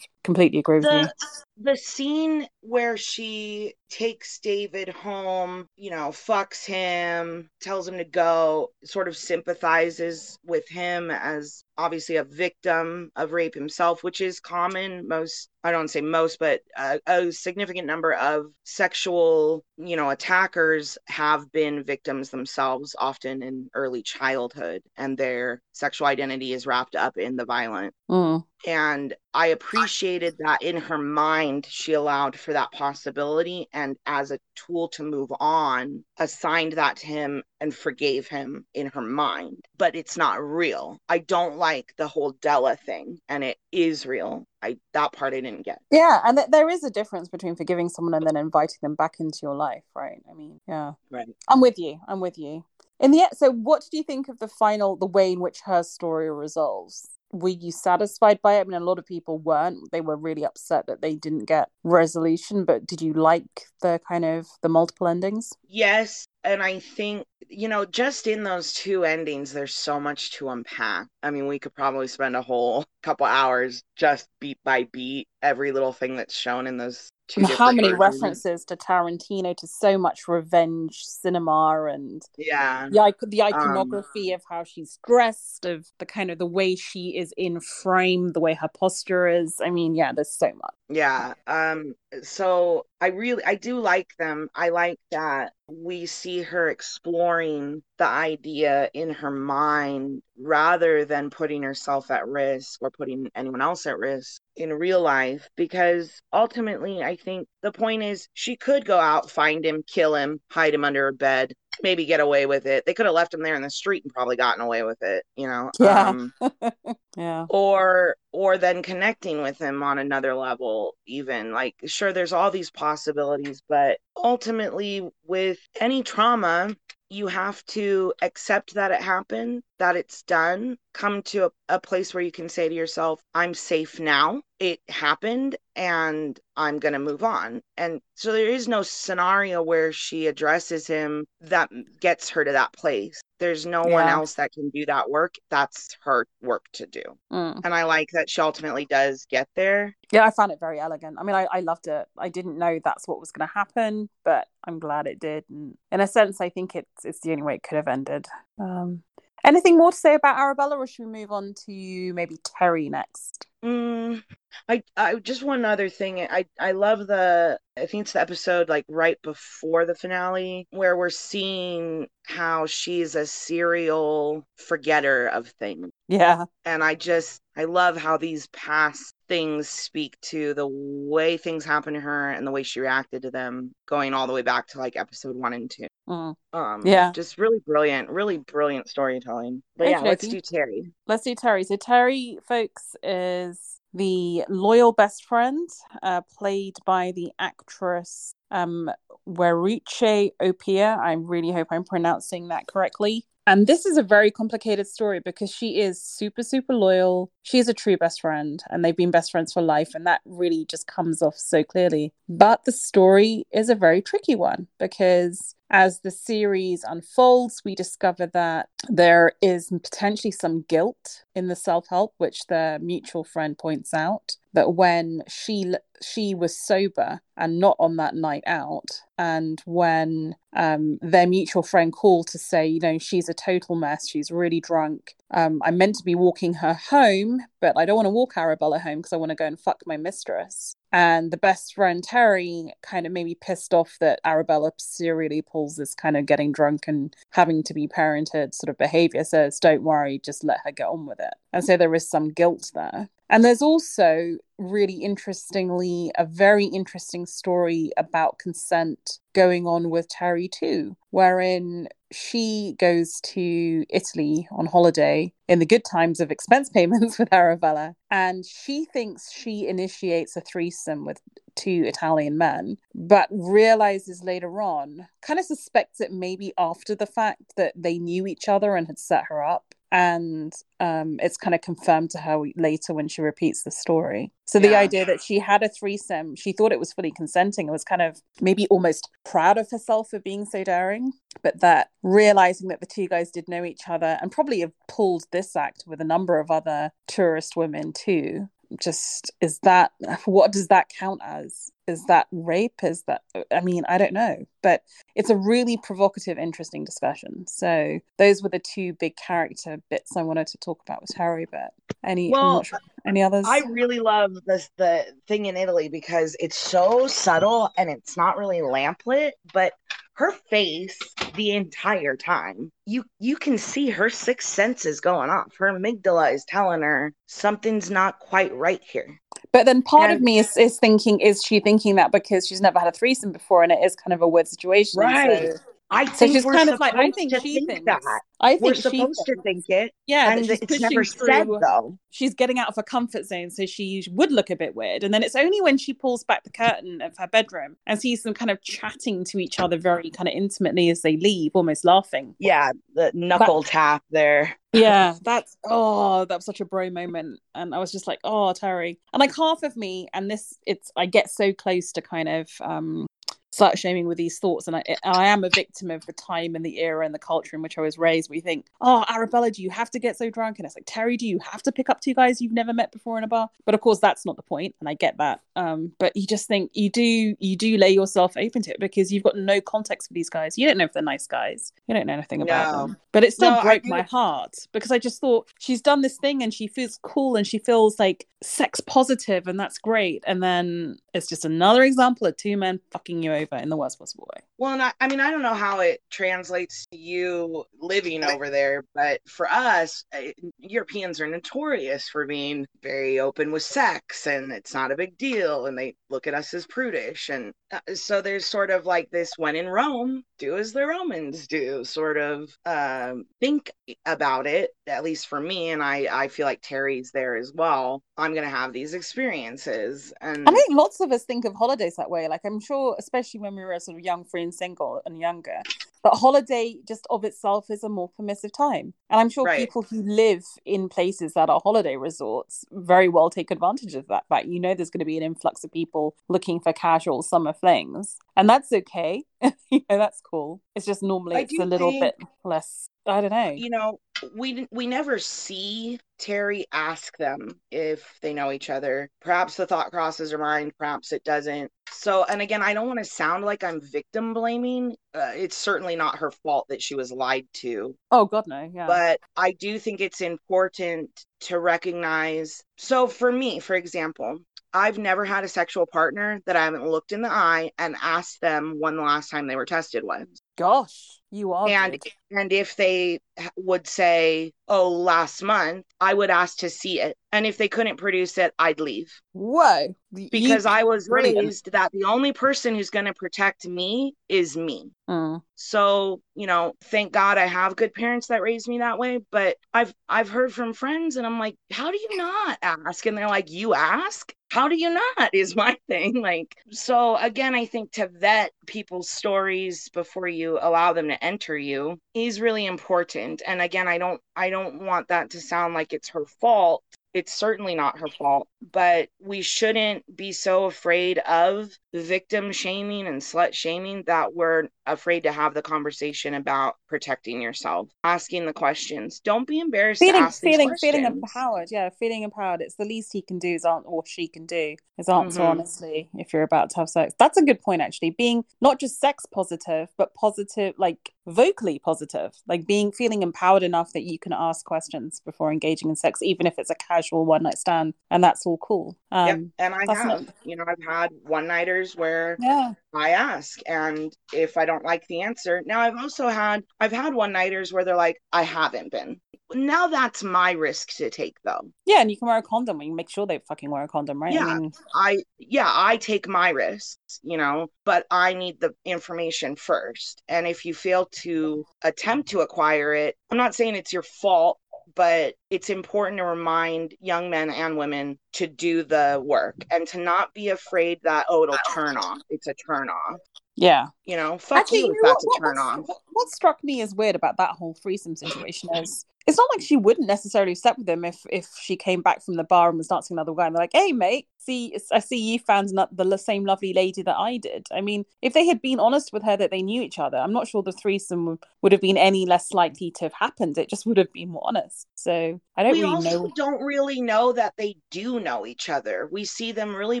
completely agree with you the scene where she takes David home, you know, fucks him, tells him to go, sort of sympathizes with him as obviously a victim of rape himself, which is common. Most, I don't say most, but a, a significant number of sexual, you know, attackers have been victims themselves, often in early childhood, and their sexual identity is wrapped up in the violent. Mm. And I appreciated that in her mind, she allowed for that possibility. And as a tool to move on, assigned that to him and forgave him in her mind. But it's not real. I don't like the whole Della thing, and it is real. I that part I didn't get. Yeah, and th- there is a difference between forgiving someone and then inviting them back into your life, right? I mean, yeah, Right. I'm with you. I'm with you. In the end, so what did you think of the final, the way in which her story resolves? Were you satisfied by it? I mean, a lot of people weren't. They were really upset that they didn't get resolution. But did you like the kind of the multiple endings? Yes. And I think, you know, just in those two endings, there's so much to unpack. I mean, we could probably spend a whole couple hours just beat by beat, every little thing that's shown in those two how many versions. references to Tarantino, to so much revenge cinema, and Yeah. the the Um, iconography of how she's dressed, of the kind of the way she is in frame, the way her posture is. I mean, yeah, there's so much. Yeah. Um so I really I do like them. I like that we see her exploring the idea in her mind rather than putting herself at risk or putting anyone else at risk in real life because ultimately I think the point is she could go out, find him, kill him, hide him under her bed, maybe get away with it. They could have left him there in the street and probably gotten away with it, you know. Yeah. Um Yeah. or or then connecting with him on another level even like sure there's all these possibilities but ultimately with any trauma you have to accept that it happened that it's done come to a, a place where you can say to yourself i'm safe now. It happened and i'm going to move on. And so there is no scenario where she addresses him that gets her to that place there's no one else that can do that work that's her work to do Mm. and I like that she ultimately does get there. Yeah, I found it very elegant. I mean, I, I loved it. I didn't know that's what was going to happen, but I'm glad it did. And in a sense, I think it's it's the only way it could have ended. Um, anything more to say about Arabella, or should we move on to maybe Terry next? Mm, I, I just one other thing. I, I love the. I think it's the episode like right before the finale where we're seeing how she's a serial forgetter of things, Yeah, and I just I love how these past things speak to the way things happened to her and the way she reacted to them, going all the way back to like episode one and two. Mm. Um, Yeah. just really brilliant, really brilliant storytelling. But yeah, let's do Terry. let's do Terry. So Terry, folks, is the loyal best friend, uh, played by the actress um, Weruche Opia. I really hope I'm pronouncing that correctly. And this is a very complicated story because she is super, super loyal. She is a true best friend, and they've been best friends for life. And that really just comes off so clearly. But the story is a very tricky one because as the series unfolds, we discover that there is potentially some guilt in the self help, which the mutual friend points out. That when she she was sober and not on that night out, and when um, their mutual friend called to say, you know, she's a total mess, she's really drunk. Um, I'm meant to be walking her home, but I don't want to walk Arabella home because I want to go and fuck my mistress. And the best friend Terry kind of maybe pissed off that Arabella serially pulls this kind of getting drunk and having to be parented sort of behavior. Says, "Don't worry, just let her get on with it." And so there is some guilt there. And there's also really interestingly a very interesting story about consent going on with Terry too, wherein she goes to Italy on holiday in the good times of expense payments with Arabella, and she thinks she initiates a threesome with two Italian men, but realizes later on, kind of suspects it maybe after the fact that they knew each other and had set her up and um, it's kind of confirmed to her later when she repeats the story. So the idea that she had a threesome, she thought it was fully consenting, and was kind of maybe almost proud of herself for being so daring, but that realizing that the two guys did know each other and probably have pulled this act with a number of other tourist women too, just is that what does that count as is that rape? Is that i mean i don't know but it's a really provocative interesting discussion. So those were the two big character bits i wanted to talk about with harry but any well, sure, any others? I really love this the thing in italy because it's so subtle and it's not really lamplit but her face the entire time you you can see her six senses going off. Her amygdala is telling her something's not quite right here but then part and, of me is, is thinking is she thinking that because she's never had a threesome before and it is kind of a weird situation right. so I think so she's kind of like I think she think thinks that. I think we're supposed thinks, to think it. Yeah, and it's never said though. She's getting out of her comfort zone, so she would look a bit weird. And then it's only when she pulls back the curtain of her bedroom and sees them kind of chatting to each other very kind of intimately as they leave, almost laughing. Yeah, the knuckle but, tap there. yeah, that's oh, that was such a bro moment, and I was just like, oh, Terry. And like half of me, and this, it's I get so close to kind of um slut shaming with these thoughts. And I, I am a victim of the time and the era and the culture in which I was raised. We think, oh, Arabella, do you have to get so drunk? And it's like, Terry, do you have to pick up two guys you've never met before in a bar? But of course, that's not the point, and I get that. Um, but you just think you do, you do lay yourself open to it because you've got no context for these guys. You don't know if they're nice guys. You don't know anything about no. them. But it still no, broke my heart because I just thought she's done this thing and she feels cool and she feels like sex positive and that's great. And then it's just another example of two men fucking you over in the worst possible way. Well, not, I mean, I don't know how it translates to you living over there, but for us, uh, Europeans are notorious for being very open with sex and it's not a big deal. And they look at us as prudish. And uh, so there's sort of like this when in Rome, do as the Romans do, sort of um, think about it, at least for me. And I, I feel like Terry's there as well. I'm going to have these experiences. And I think lots of us think of holidays that way. Like, I'm sure, especially when we were sort of young, free, and single and younger, but holiday just of itself is a more permissive time. And I'm sure right. people who live in places that are holiday resorts very well take advantage of that fact. You know, there's going to be an influx of people looking for casual summer flings, and that's okay. you know, that's cool. It's just normally it's a little think, bit less. I don't know. You know, we we never see Terry ask them if they know each other. Perhaps the thought crosses her mind, perhaps it doesn't. So, and again, I don't want to sound like I'm victim blaming. Uh, it's certainly not her fault that she was lied to. Oh, God, no. Yeah. But I do think it's important to recognize. So, for me, for example, I've never had a sexual partner that I haven't looked in the eye and asked them when the last time they were tested was. Gosh, you are. And good. and if they would say, "Oh, last month," I would ask to see it. And if they couldn't produce it, I'd leave. Whoa! Because you... I was raised that the only person who's going to protect me is me. Mm. So, you know, thank God I have good parents that raised me that way, but I've I've heard from friends and I'm like, "How do you not ask?" And they're like, "You ask?" How do you not is my thing. Like, so again, I think to vet people's stories before you allow them to enter you is really important. And again, I don't I don't want that to sound like it's her fault it's certainly not her fault, but we shouldn't be so afraid of victim shaming and slut shaming that we're afraid to have the conversation about protecting yourself, asking the questions. Don't be embarrassed feeling, feeling, feeling empowered. Yeah, feeling empowered. It's the least he can do is or she can do is answer mm-hmm. honestly if you're about to have sex. That's a good point actually. Being not just sex positive, but positive, like vocally positive, like being feeling empowered enough that you can ask questions before engaging in sex, even if it's a casual one night stand, and that's all cool. Um, yep. And I have, not... you know, I've had one nighters where yeah. I ask, and if I don't like the answer, now I've also had, I've had one nighters where they're like, I haven't been, now that's my risk to take though. Yeah, and you can wear a condom. and You make sure they fucking wear a condom, right? Yeah, I mean, I yeah, I take my risks, you know, but I need the information first. And if you fail to attempt to acquire it, I'm not saying it's your fault, but it's important to remind young men and women to do the work and to not be afraid that oh it'll turn off. It's a turn off. yeah. You know, fuck Actually, you you if know that's what, a turn what, off. what, what struck me as weird about that whole threesome situation is it's not like she wouldn't necessarily have slept with him if if she came back from the bar and was dancing another guy and they're like, "Hey, mate, see, I see you found not the same lovely lady that I did." I mean, if they had been honest with her that they knew each other, I'm not sure the threesome would, would have been any less likely to have happened. It just would have been more honest. So I don't we really also know. don't really know that they do know each other. We see them really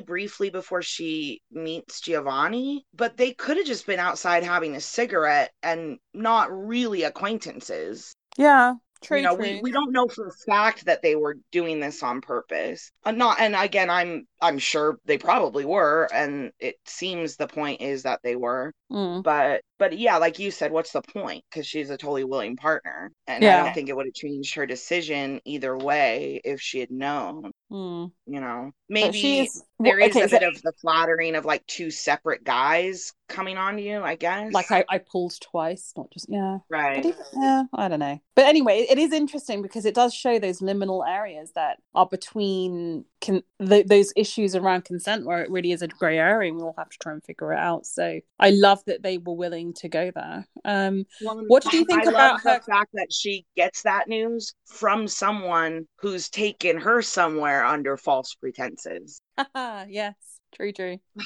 briefly before she meets Giovanni, but they could have just been outside having a cigarette and not really acquaintances. Yeah, true, you know, true. we, we don't know for a fact that they were doing this on purpose. Uh, not and again, I'm I'm sure they probably were, and it seems the point is that they were. Mm. But but yeah, like you said, what's the point? Because she's a totally willing partner, and I don't think it would have changed her decision either way if she had known. Mm. You know, maybe there is okay, a bit of the flattering of like two separate guys coming on you. I guess. like I, I pulled twice, not just yeah. Right. even, yeah, I don't know. But anyway, it is interesting because it does show those liminal areas that are between th- those issues around consent, where it really is a grey area, and we'll have to try and figure it out. So I love that they were willing to go there. Um, Well, What do you think I about her- the fact that she gets that news from someone who's taken her somewhere under false pretenses? yes, true, true.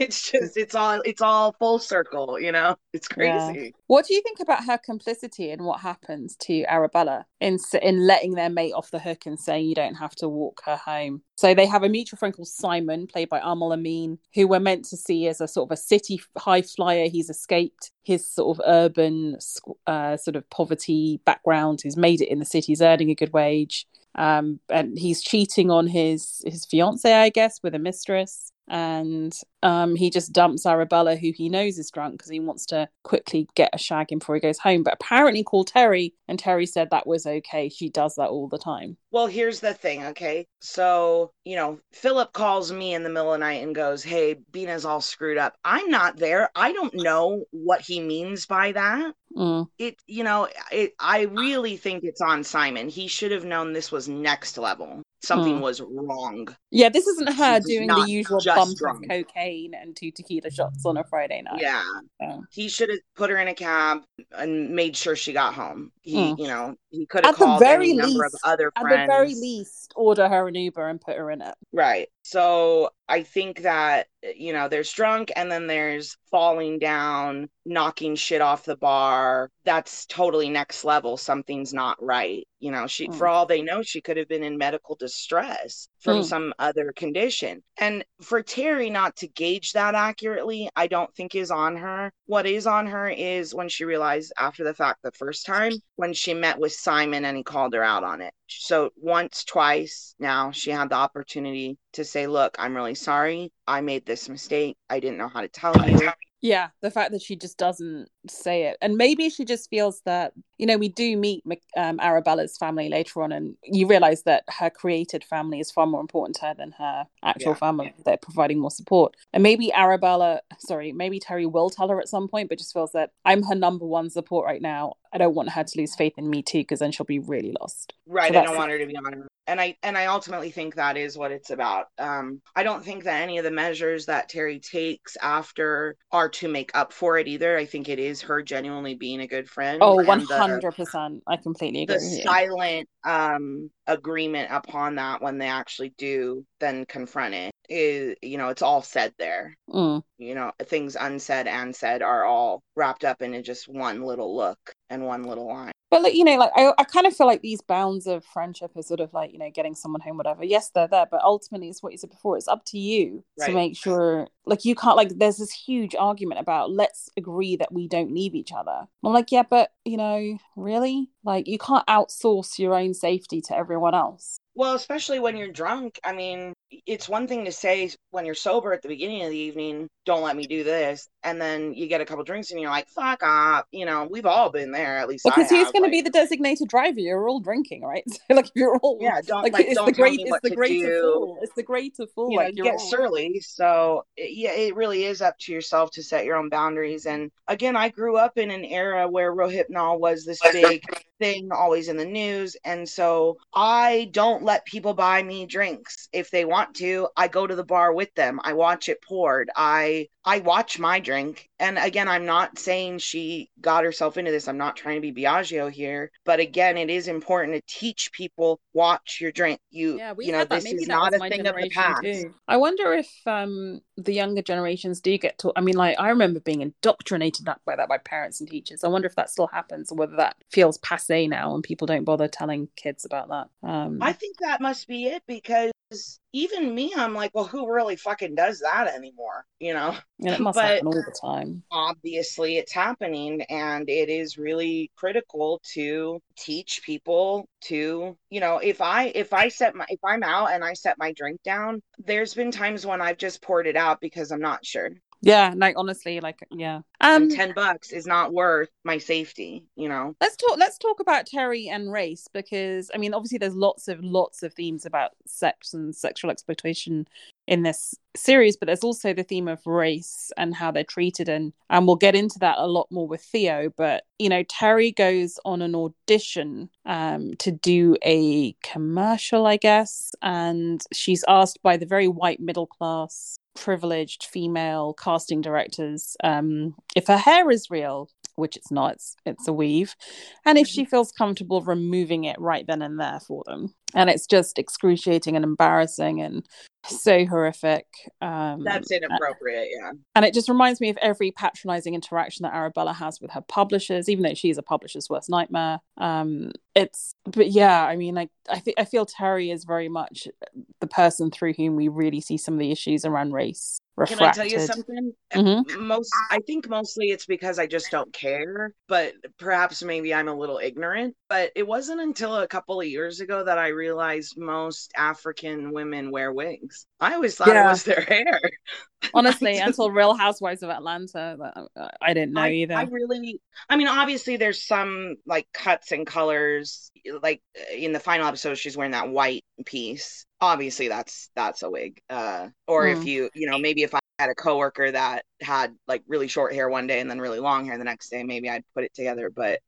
It's just it's all it's all full circle, you know. It's Yeah. crazy. What do you think about her complicity in what happens to Arabella in in letting their mate off the hook and saying you don't have to walk her home? So they have a mutual friend called Simon, played by Aml Ameen, who we're meant to see as a sort of a city high flyer. He's escaped his sort of urban uh, sort of poverty background. He's made it in the city. He's earning a good wage. Um, and he's cheating on his his fiance, I guess, with a mistress. And um, he just dumps Arabella, who he knows is drunk, because he wants to quickly get a shag in before he goes home. But apparently, called Terry, and Terry said that was okay. She does that all the time. Well, here's the thing, okay? So, you know, Philip calls me in the middle of the night and goes, Hey, Bina's all screwed up. I'm not there. I don't know what he means by that. Mm, It, you know, it, I really think it's on Simon. He should have known this was next level. Something Hmm. was wrong. Yeah, this isn't her doing the usual bump drunk. of cocaine and two tequila shots on a Friday night. Yeah. So- He should have put her in a cab and made sure she got home. He, Mm. you know, he could have At the very any number of least- other At the very least, order her an Uber and put her in it. Right. So I think that, you know, there's drunk and then there's falling down, knocking shit off the bar. That's totally next level. Something's not right. You know, she, for Mm. all they know, she could have been in medical distress from Mm. some other condition. And for Terry not to gauge that accurately, I don't think is on her. What is on her is when she realized after the fact the first time when she met with Simon and he called her out on it. So once, twice now she had the opportunity to say, Look, I'm really sorry. I made this mistake. I didn't know how to tell you. Yeah, the fact that she just doesn't say it, and maybe she just feels that you know we do meet um, Arabella's family later on, and you realize that her created family is far more important to her than her actual Yeah. family. They're providing more support, and maybe Arabella, sorry, maybe Terry will tell her at some point, but just feels that I'm her number one support right now. I don't want her to lose faith in me too, because then she'll be really lost. Right. So I don't want her to be on her. And I and I ultimately think that is what it's about. Um, I don't think that any of the measures that Terry takes after are to make up for it either. I think it is her genuinely being a good friend. Oh, and one the- hundred percent. I completely agree. the silent um agreement upon that when they actually do then confront it is you know it's all said there Mm. you know things unsaid and said are all wrapped up into just one little look and one little line But like you know, like I, I kind of feel like these bounds of friendship are sort of like you know getting someone home, whatever. Yes, they're there, but ultimately, it's what you said before. It's up to you to make sure. Like you can't like. There's this huge argument about let's agree that we don't leave each other. I'm like, yeah, but you know, really, like you can't outsource your own safety to everyone else. Well, especially when you're drunk. I mean, it's one thing to say when you're sober at the beginning of the evening, don't let me do this. And then you get a couple drinks and you're like, fuck off. You know, we've all been there, at least. Because I he's going like, to be the designated driver. You're all drinking, right? So, like, you're all. Yeah, don't- like, like, it's don't the great, it's the to greater do. fool. It's the greater fool. you know, like, you get all- surly. So it- yeah, it really is up to yourself to set your own boundaries. And again, I grew up in an era where Rohypnol was this big thing, always in the news. And so I don't let people buy me drinks. If they want to, I go to the bar with them. I watch it poured. I I watch my drink. And again, I'm not saying she got herself into this. I'm not trying to be Biagio here. But again, it is important to teach people watch your drink. You Yeah, we you know, this Maybe is not a thing of the past. too. I wonder if um the younger generations do get taught. I mean, like I remember being indoctrinated that by that by parents and teachers. I wonder if that still happens, or whether that feels passe now and people don't bother telling kids about that. Um, I think that must be it because even me, I'm like, well, who really fucking does that anymore? You know, and it must but- happen all the time. obviously it's happening and it is really critical to teach people to, you know, if I if I set my if I'm out and I set my drink down, there's been times when I've just poured it out because I'm not sure. Yeah, like honestly, like yeah. And Um, 10 bucks is not worth my safety, you know. let's talk. Let's talk about Terry and race because I mean, obviously, there's lots of lots of themes about sex and sexual exploitation in this series, but there's also the theme of race and how they're treated, and and we'll get into that a lot more with Theo. But you know, Terry goes on an audition um, to do a commercial, I guess, and she's asked by the very white middle class privileged female casting directors um, if her hair is real which it's not it's, it's a weave and if she feels comfortable removing it right then and there for them and it's just excruciating and embarrassing and so horrific um That's inappropriate, yeah. and it just reminds me of every patronizing interaction that arabella has with her publishers even though she's a publisher's worst nightmare um it's but yeah i mean like i think i feel terry is very much the person through whom we really see some of the issues around race Can I tell you something? Mhm. Most, I think mostly it's because I just don't care, but perhaps maybe I'm a little ignorant. But it wasn't until a couple of years ago that I realized most African women wear wigs. I always thought Yeah. it was their hair. honestly just- until real housewives of atlanta i didn't know I, either I really, I mean, obviously there's some like cuts and colors. Like in the final episode, she's wearing that white piece. Obviously, that's that's a wig. Uh, or if Mm. you, you know, maybe if I had a coworker that had like really short hair one day and then really long hair the next day, maybe I'd put it together. But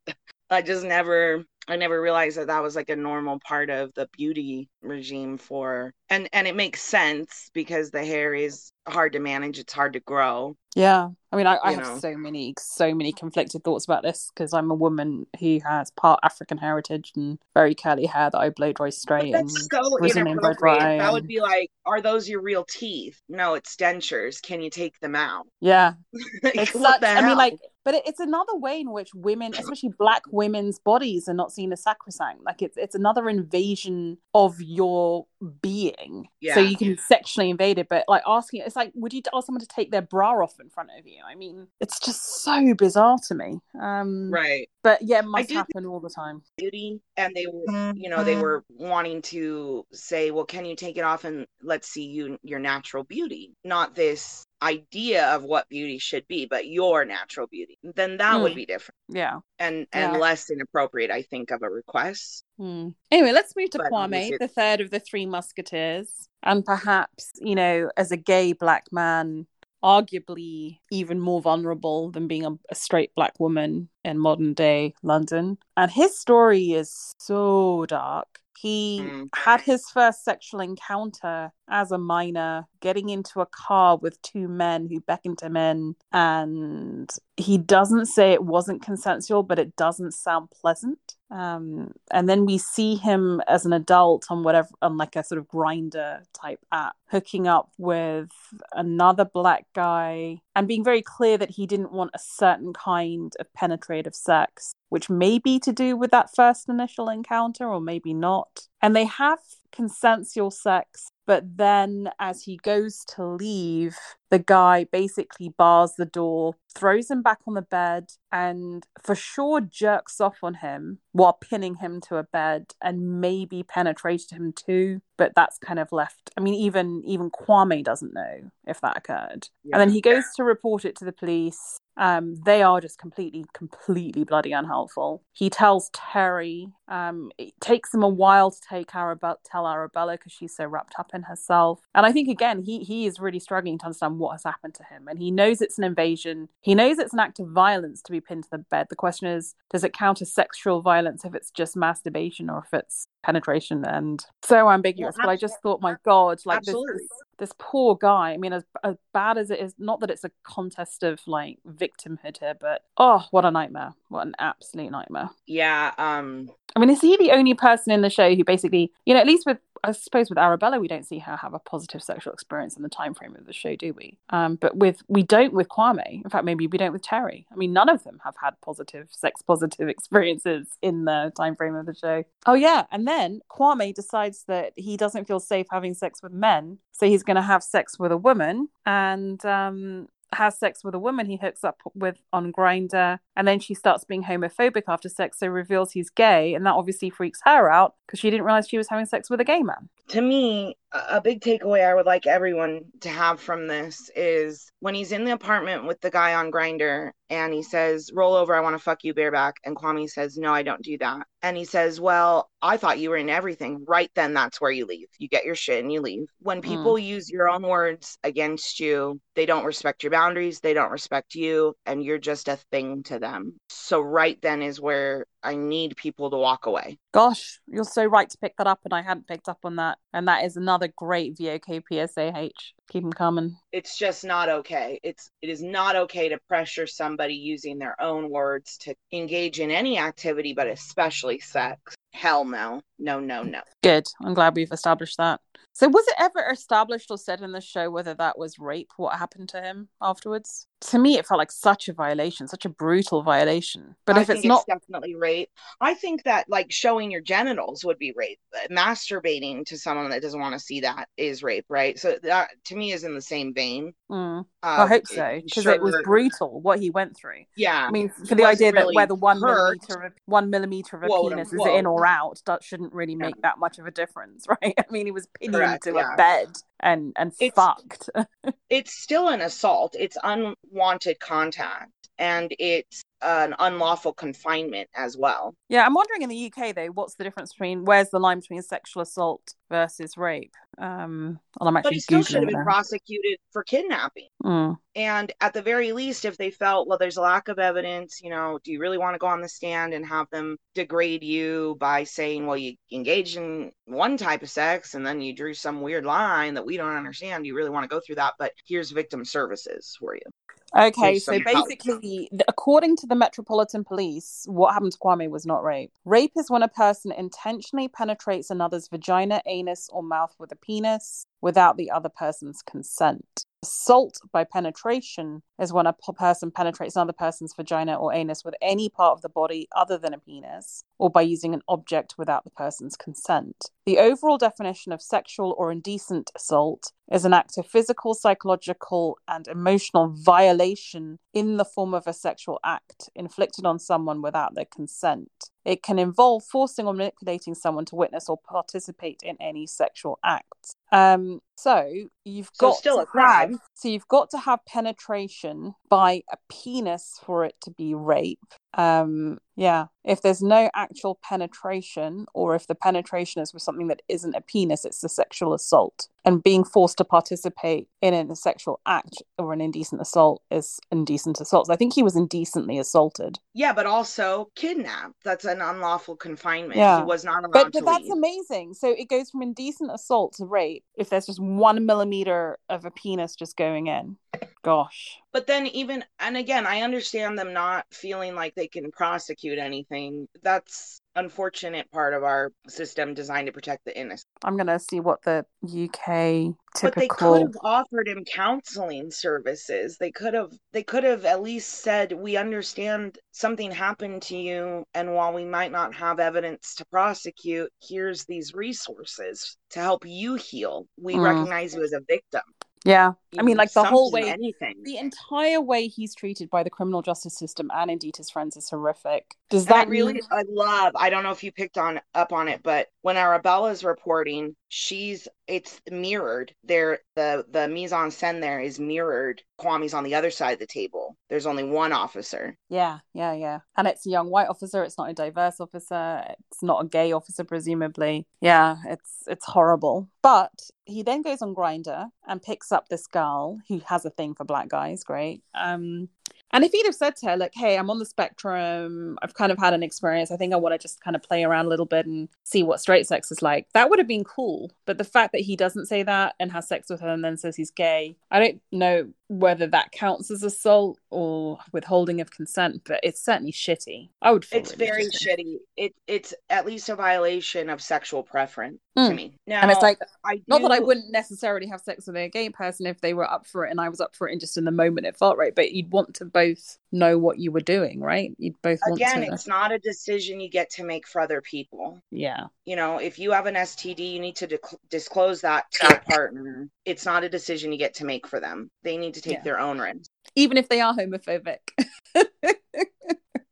I just never, I never realized that that was like a normal part of the beauty regime for, and and it makes sense because the hair is hard to manage. It's hard to grow. Yeah, I mean, I, I have know. so many, so many conflicted thoughts about this because I'm a woman who has part African heritage and very curly hair that I blow dry But straight and that's so in blow inappropriate. That would be like, are those your real teeth? No, it's dentures. Can you take them out? yeah, Like, it's what such. the I mean, hell? like, but it, it's another way in which women, especially Black women's bodies, are not seen as sacrosanct. Like, it's it's another invasion of your being. So you can sexually invade it, but like asking, it's like, would you ask someone to take their bra off in front of you? I mean, it's just so bizarre to me. Um, right. But yeah, it must happen all the time. Beauty. And they were, you know, they were wanting to say, well, can you take it off and let's see you your natural beauty, not this idea of what beauty should be, but your natural beauty. Then that would Mm. be different Yeah. and and Yeah. less inappropriate, I think, of a request. Hmm. Anyway, let's move to But Kwame, the third of the three musketeers. And perhaps, you know, as a gay black man, arguably even more vulnerable than being a, a straight black woman in modern day London. And his story is so dark. He Mm. had his first sexual encounter as a minor, getting into a car with two men who beckoned him in. And he doesn't say it wasn't consensual, but it doesn't sound pleasant. Um, and then we see him as an adult on whatever, on like a sort of Grindr type app, hooking up with another black guy and being very clear that he didn't want a certain kind of penetrative sex, which may be to do with that first initial encounter or maybe not. And they have consensual sex, but then as he goes to leave, the guy basically bars the door, throws him back on the bed, and for sure jerks off on him while pinning him to a bed and maybe penetrated him too. But that's kind of left. I mean, even even Kwame doesn't know if that occurred. Yeah. And then he goes to report it to the police. Um, they are just completely, completely bloody unhelpful. He tells Terry, um, it takes him a while to take Arabella, tell Arabella because she's so wrapped up in herself. And I think again, he he is really struggling to understand what has happened to him, and he knows it's an invasion. He knows it's an act of violence to be pinned to the bed. The question is, does it count as sexual violence if it's just masturbation or if it's penetration? And so ambiguous. But i just thought my god like this, this, this poor guy. I mean as, as bad as it is not that it's a contest of like victimhood here but oh what a nightmare. What an absolute nightmare. Yeah um i mean is he the only person in the show who basically you know at least with I suppose with Arabella, we don't see her have a positive sexual experience in the time frame of the show, do we? Um, but with we don't with Kwame. In fact, maybe we don't with Terry. I mean, none of them have had positive sex positive experiences in the time frame of the show. Oh yeah, and then Kwame decides that he doesn't feel safe having sex with men, so he's going to have sex with a woman, and um, has sex with a woman he hooks up with on Grindr, and then she starts being homophobic after sex, so reveals he's gay, and that obviously freaks her out because she didn't realize she was having sex with a gay man. To me, a big takeaway I would like everyone to have from this is when he's in the apartment with the guy on Grindr, and he says, Roll over, I want to fuck you bareback. And Kwame says, No, I don't do that. And he says, Well, I thought you were in everything. Right then, that's where you leave. You get your shit and you leave. When hmm. people mm. use your own words against you, they don't respect your boundaries, they don't respect you, and you're just a thing to them. So, right then is where I need people to walk away. Gosh, you're so right to pick that up, and I hadn't picked up on that. And that is another great VOK PSAH. Keep them coming. It's just not okay. It's it is not okay to pressure somebody using their own words to engage in any activity, but especially sex. Hell no. No, no, no. Good. I'm glad we've established that. So, was it ever established or said in the show whether that was rape? What happened to him afterwards? To me, it felt like such a violation, such a brutal violation. But I if it's not, it's definitely rape. I think that like showing your genitals would be rape. Masturbating to someone that doesn't want to see that is rape, right? So that to me is in the same vein. Mm. I hope so because it, sure, it, was brutal what he went through. Yeah, I mean, for the idea really that whether one hurt. millimeter of one millimeter of a whoa, penis whoa. is in or out, that shouldn't really make yeah. that much of a difference, right? I mean, he was pinning Correct, to yeah. a bed and and it's, fucked. it's still an assault. It's unwanted contact, and it's an unlawful confinement as well. Yeah, I'm wondering in the UK though, what's the difference between where's the line between sexual assault versus rape? Um, well, I'm actually but he still should have been prosecuted for kidnapping. Mm. And at the very least, if they felt, well, there's a lack of evidence, you know, do you really want to go on the stand and have them degrade you by saying, well, you engaged in one type of sex and then you drew some weird line that we don't understand? Do you really want to go through that? But here's victim services for you. Okay, so basically, help. according to the Metropolitan Police, what happened to Kwame was not rape. Rape is when a person intentionally penetrates another's vagina, anus, or mouth with a penis without the other person's consent. Assault by penetration is when a person penetrates another person's vagina or anus with any part of the body other than a penis, or by using an object without the person's consent. The overall definition of sexual or indecent assault is an act of physical, psychological, and emotional violation in the form of a sexual act inflicted on someone without their consent. It can involve forcing or manipulating someone to witness or participate in any sexual act. Um, so you've so got still a crime. Have, so you've got to have penetration by a penis for it to be rape. Um, yeah, if there's no actual penetration, or if the penetration is with something that isn't a penis, it's a sexual assault. And being forced to participate in a sexual act or an indecent assault is indecent assault. So I think he was indecently assaulted. Yeah, but also kidnapped. That's an unlawful confinement. Yeah. He was not allowed but, but that's leave. amazing. So it goes from indecent assault to rape if there's just one millimeter of a penis just going in. Gosh. But then even and again, I understand them not feeling like they can prosecute anything. That's unfortunate part of our system designed to protect the innocent. I'm gonna see what the UK typical. But they could have offered him counseling services. They could have. They could have at least said, "We understand something happened to you, and while we might not have evidence to prosecute, here's these resources to help you heal. We mm. recognize you as a victim." Yeah, I mean, like the whole way, anything. the entire way he's treated by the criminal justice system and indeed his friends is horrific. Does And I that really mean- I love I don't know if you picked on up on it, but when Arabella's reporting, she's it's mirrored. There the the mise en scène there is mirrored. Kwame's on the other side of the table. There's only one officer. Yeah, yeah, yeah. And it's a young white officer. It's not a diverse officer. It's not a gay officer, presumably. Yeah, it's it's horrible. But he then goes on Grindr and picks up this girl who has a thing for black guys. Great. Um, and if he'd have said to her, like, "Hey, I'm on the spectrum. I've kind of had an experience. I think I want to just kind of play around a little bit and see what straight sex is like," that would have been cool. But the fact that he doesn't say that and has sex with her and then says he's gay, I don't know whether that counts as assault or withholding of consent. But it's certainly shitty. I would. Feel It's really very shitty. shitty. It it's at least a violation of sexual preference to Mm. me. Now, And it's like, I not that I wouldn't necessarily have sex with a gay person if they were up for it and I was up for it and just in the moment it felt right. But you'd want to both know what you were doing, right? You'd both want again, to. it's not a decision you get to make for other people. Yeah. You know, if you have an STD, you need to disclose that to your partner. It's not a decision you get to make for them. They need to take Yeah. their own risk. Even if they are homophobic.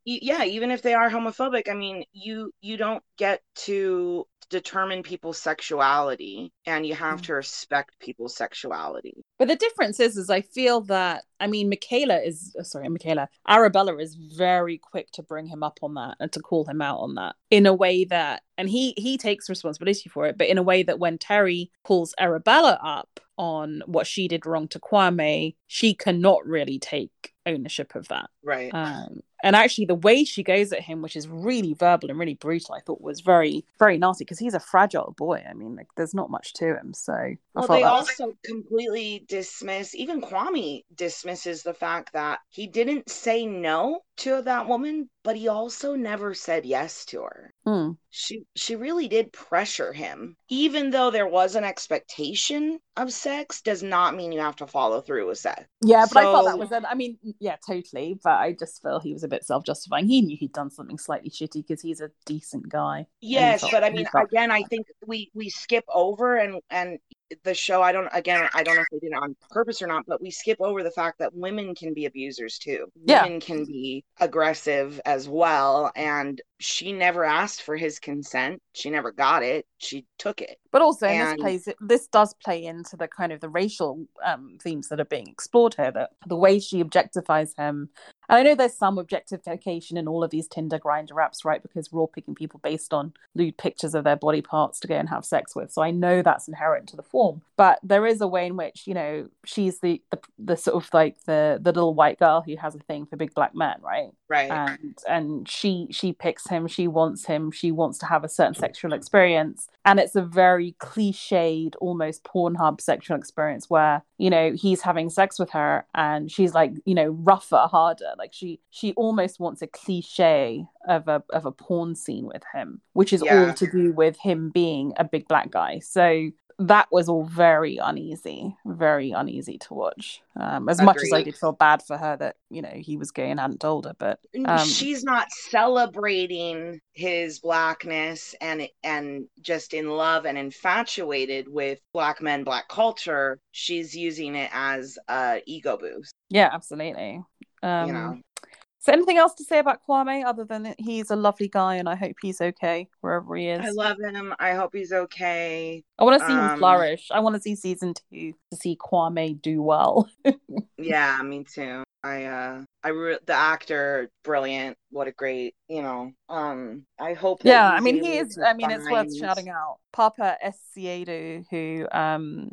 Yeah even if they are homophobic i mean you you don't get to determine people's sexuality and you have Mm. to respect people's sexuality But the difference is, is I feel that I mean, Micaela is uh, sorry, Micaela Arabella is very quick to bring him up on that and to call him out on that in a way that, and he he takes responsibility for it, but in a way that when Terry calls Arabella up on what she did wrong to Kwame, she cannot really take ownership of that. right Um, and actually, the way she goes at him, which is really verbal and really brutal, I thought was very, very nasty because he's a fragile boy. I mean, like, there's not much to him. So, I well they was- also completely dismiss even kwame dismisses the fact that he didn't say no to that woman but he also never said yes to her Hmm. she she really did pressure him even though there was an expectation of sex does not mean you have to follow through with sex Yeah, but I thought that was was. I mean, yeah, totally. But I just feel he was a bit self-justifying. He knew he'd done something slightly shitty because he's a decent guy. Yes, felt- but I mean, again, I think we we skip over and and the show. I don't again, I don't know if they did it on purpose or not, but we skip over the fact that women can be abusers too. Yeah. Women can be aggressive as well, and she never asked for his consent. She never got it. She took it. But also, And- this plays this does play into the kind of the racial um, themes that are being explored here. That the way she objectifies him, and I know there's some objectification in all of these Tinder Grindr apps, right? Because we're all picking people based on lewd pictures of their body parts to go and have sex with. So I know that's inherent to the form. But there is a way in which you know she's the the, the sort of like the the little white girl who has a thing for big black men, right? Right. and and she she picks him she wants him she wants to have a certain sexual experience and it's a very cliched almost pornhub sexual experience where you know he's having sex with her and she's like you know rougher harder like she she almost wants a cliche of a of a porn scene with him which is Yeah. all to do with him being a big black guy so that was all very uneasy, very uneasy to watch. Um, as much as I did feel bad for her that you know he was gay and hadn't told her, but um, she's not celebrating his blackness and and just in love and infatuated with black men black culture she's using it as a ego boost yeah, absolutely. Um, know So, anything else to say about Kwame other than that he's a lovely guy and I hope he's okay wherever he is? i love him i hope he's okay I want to see him um, flourish. I want to see season two to see Kwame do well. yeah me too i uh i re- the actor brilliant what a great you know um i hope that yeah, I mean he is. I mean it's worth shouting out. Paapa Essiedu, who um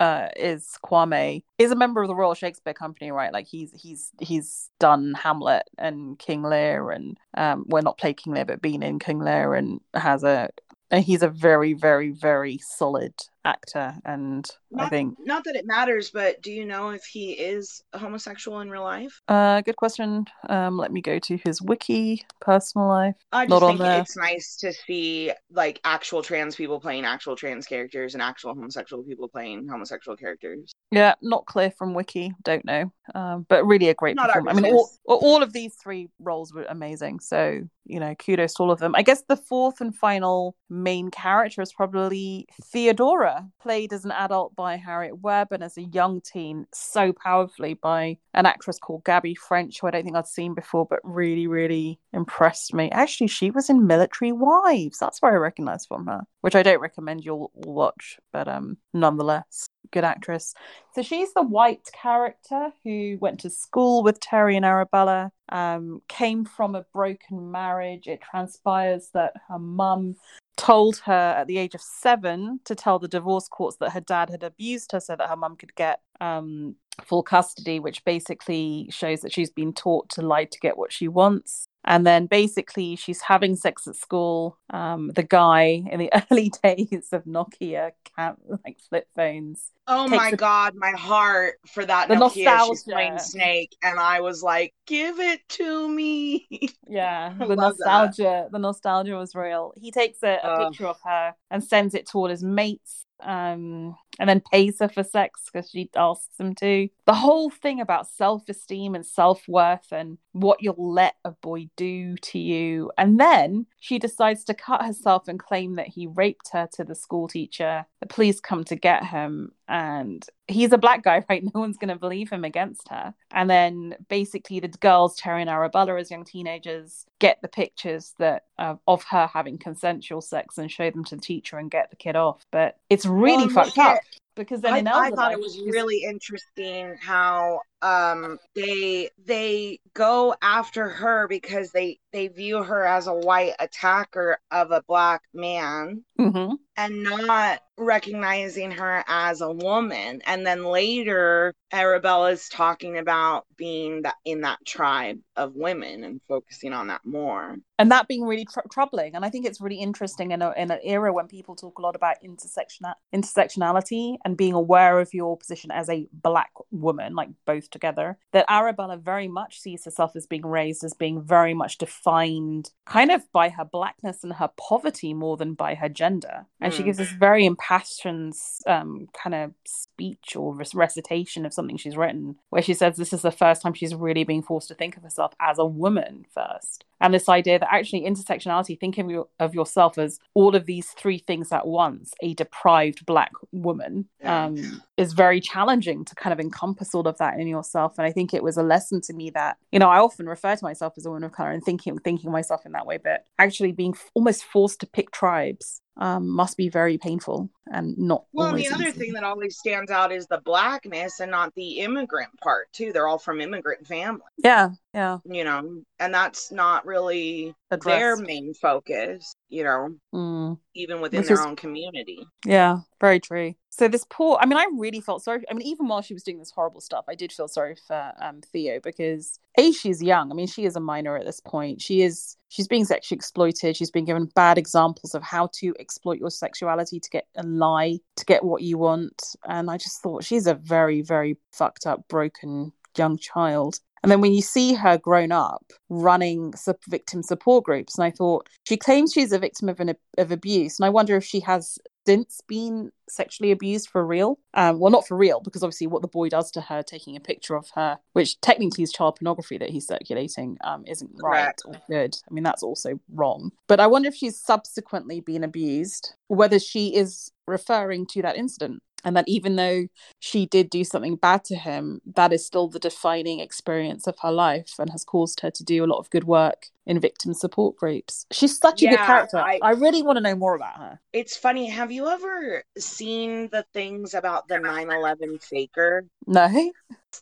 uh is Kwame, is a member of the Royal Shakespeare Company, right? Like he's he's he's done Hamlet and King Lear, and um, well not played King Lear, but been in King Lear, and has a. And he's a very, very, very solid actor, and I think not that it matters but do you know if he is a homosexual in real life uh, good question. Um, let me go to his wiki, personal life. I just Not think it's nice to see like actual trans people playing actual trans characters and actual homosexual people playing homosexual characters. Yeah, not clear from Wiki. Don't know. Um, but really a great Not performance. I mean, all, all of these three roles were amazing. So, you know, kudos to all of them. I guess the fourth and final main character is probably Theodora Played as an adult by Harriet Webb and as a young teen so powerfully by an actress called Gabby French, who I don't think I'd seen before, but really, really impressed me. Actually, she was in Military Wives. That's where I recognize from her, which I don't recommend you'll watch, but um, nonetheless, good actress. So she's the white character who went to school with Terry and Arabella, um, came from a broken marriage. It transpires that her mum told her at the age of seven to tell the divorce courts that her dad had abused her so that her mum could get um, full custody, which basically shows that she's been taught to lie to get what she wants. And then basically, she's having sex at school. Um, the guy in the early days of Nokia, cam- like flip phones. Oh my a- god, my heart for that The Nokia. She's nostalgia. playing Snake, and I was like, "Give it to me." Yeah, the love that. nostalgia. The nostalgia was real. He takes a, a picture of her and sends it to all his mates. Um, and then pays her for sex because she asks him to. The whole thing about self esteem and self worth and what you'll let a boy do to you. And then she decides to cut herself and claim that he raped her to the school teacher. The police come to get him, and he's a black guy, right? No one's going to believe him against her. And then basically, the girls, Terry and Arabella, as young teenagers, get the pictures that uh, of her having consensual sex and show them to the teacher and get the kid off. But it's really Well, fucked up because then I, I thought life, it was really interesting how um they they go after her because they they view her as a white attacker of a black man Mhm. and not recognizing her as a woman. And then later arabella is talking about being that in that tribe of women and focusing on that more. And that being really tr- troubling. And i think it's really interesting in, a, in an era when people talk a lot about intersection intersectionality and being aware of your position as a black woman like both together that arabella very much sees herself as being raised as being very much defined kind of by her blackness and her poverty more than by her gender and she Mm. gives this very impassioned um, kind of speech or recitation of something she's written where she says this is the first time she's really being forced to think of herself as a woman first and this idea that actually intersectionality thinking of, your, of yourself as all of these three things at once a deprived black woman Yeah. um, is very challenging to kind of encompass all of that in yourself. And i think it was a lesson to me that you know i often refer to myself as a woman of color and thinking thinking myself in that way but actually being f- almost forced to pick tribes um, must be very painful and not well the other easy. thing that always stands out is the blackness and not the immigrant part too. They're all from immigrant families. Yeah yeah you know and that's not really their main focus you know Mm. even within Which their is- own community Yeah, very true. So this poor, I mean, I really felt sorry. I mean, even while she was doing this horrible stuff, I did feel sorry for um, Theo because a she's young. I mean, she is a minor at this point. She is she's being sexually exploited. She's been given bad examples of how to exploit your sexuality to get a lie to get what you want. And I just thought she's a very very fucked up, broken young child. And then when you see her grown up running sup- victim support groups, and I thought she claims she's a victim of an of abuse, and I wonder if she has since been sexually abused for real. Um, well, not for real, because obviously what the boy does to her, taking a picture of her, which technically is child pornography that he's circulating, um, isn't right Correct. or good. I mean, that's also wrong. But I wonder if she's subsequently been abused, whether she is referring to that incident. And that even though she did do something bad to him, that is still the defining experience of her life and has caused her to do a lot of good work in victim support groups. She's such a good character. I- I really want to know more about her. it's funny have you ever seen the things about the 9-11 faker No?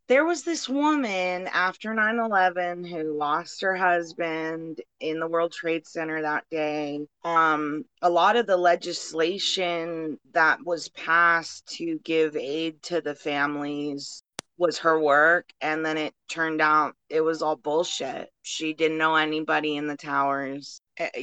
There was this woman after 9-11 who lost her husband in the world trade center that day. Um, a lot of the legislation that was passed to give aid to the families was her work and then it turned out it was all bullshit. She didn't know anybody in the towers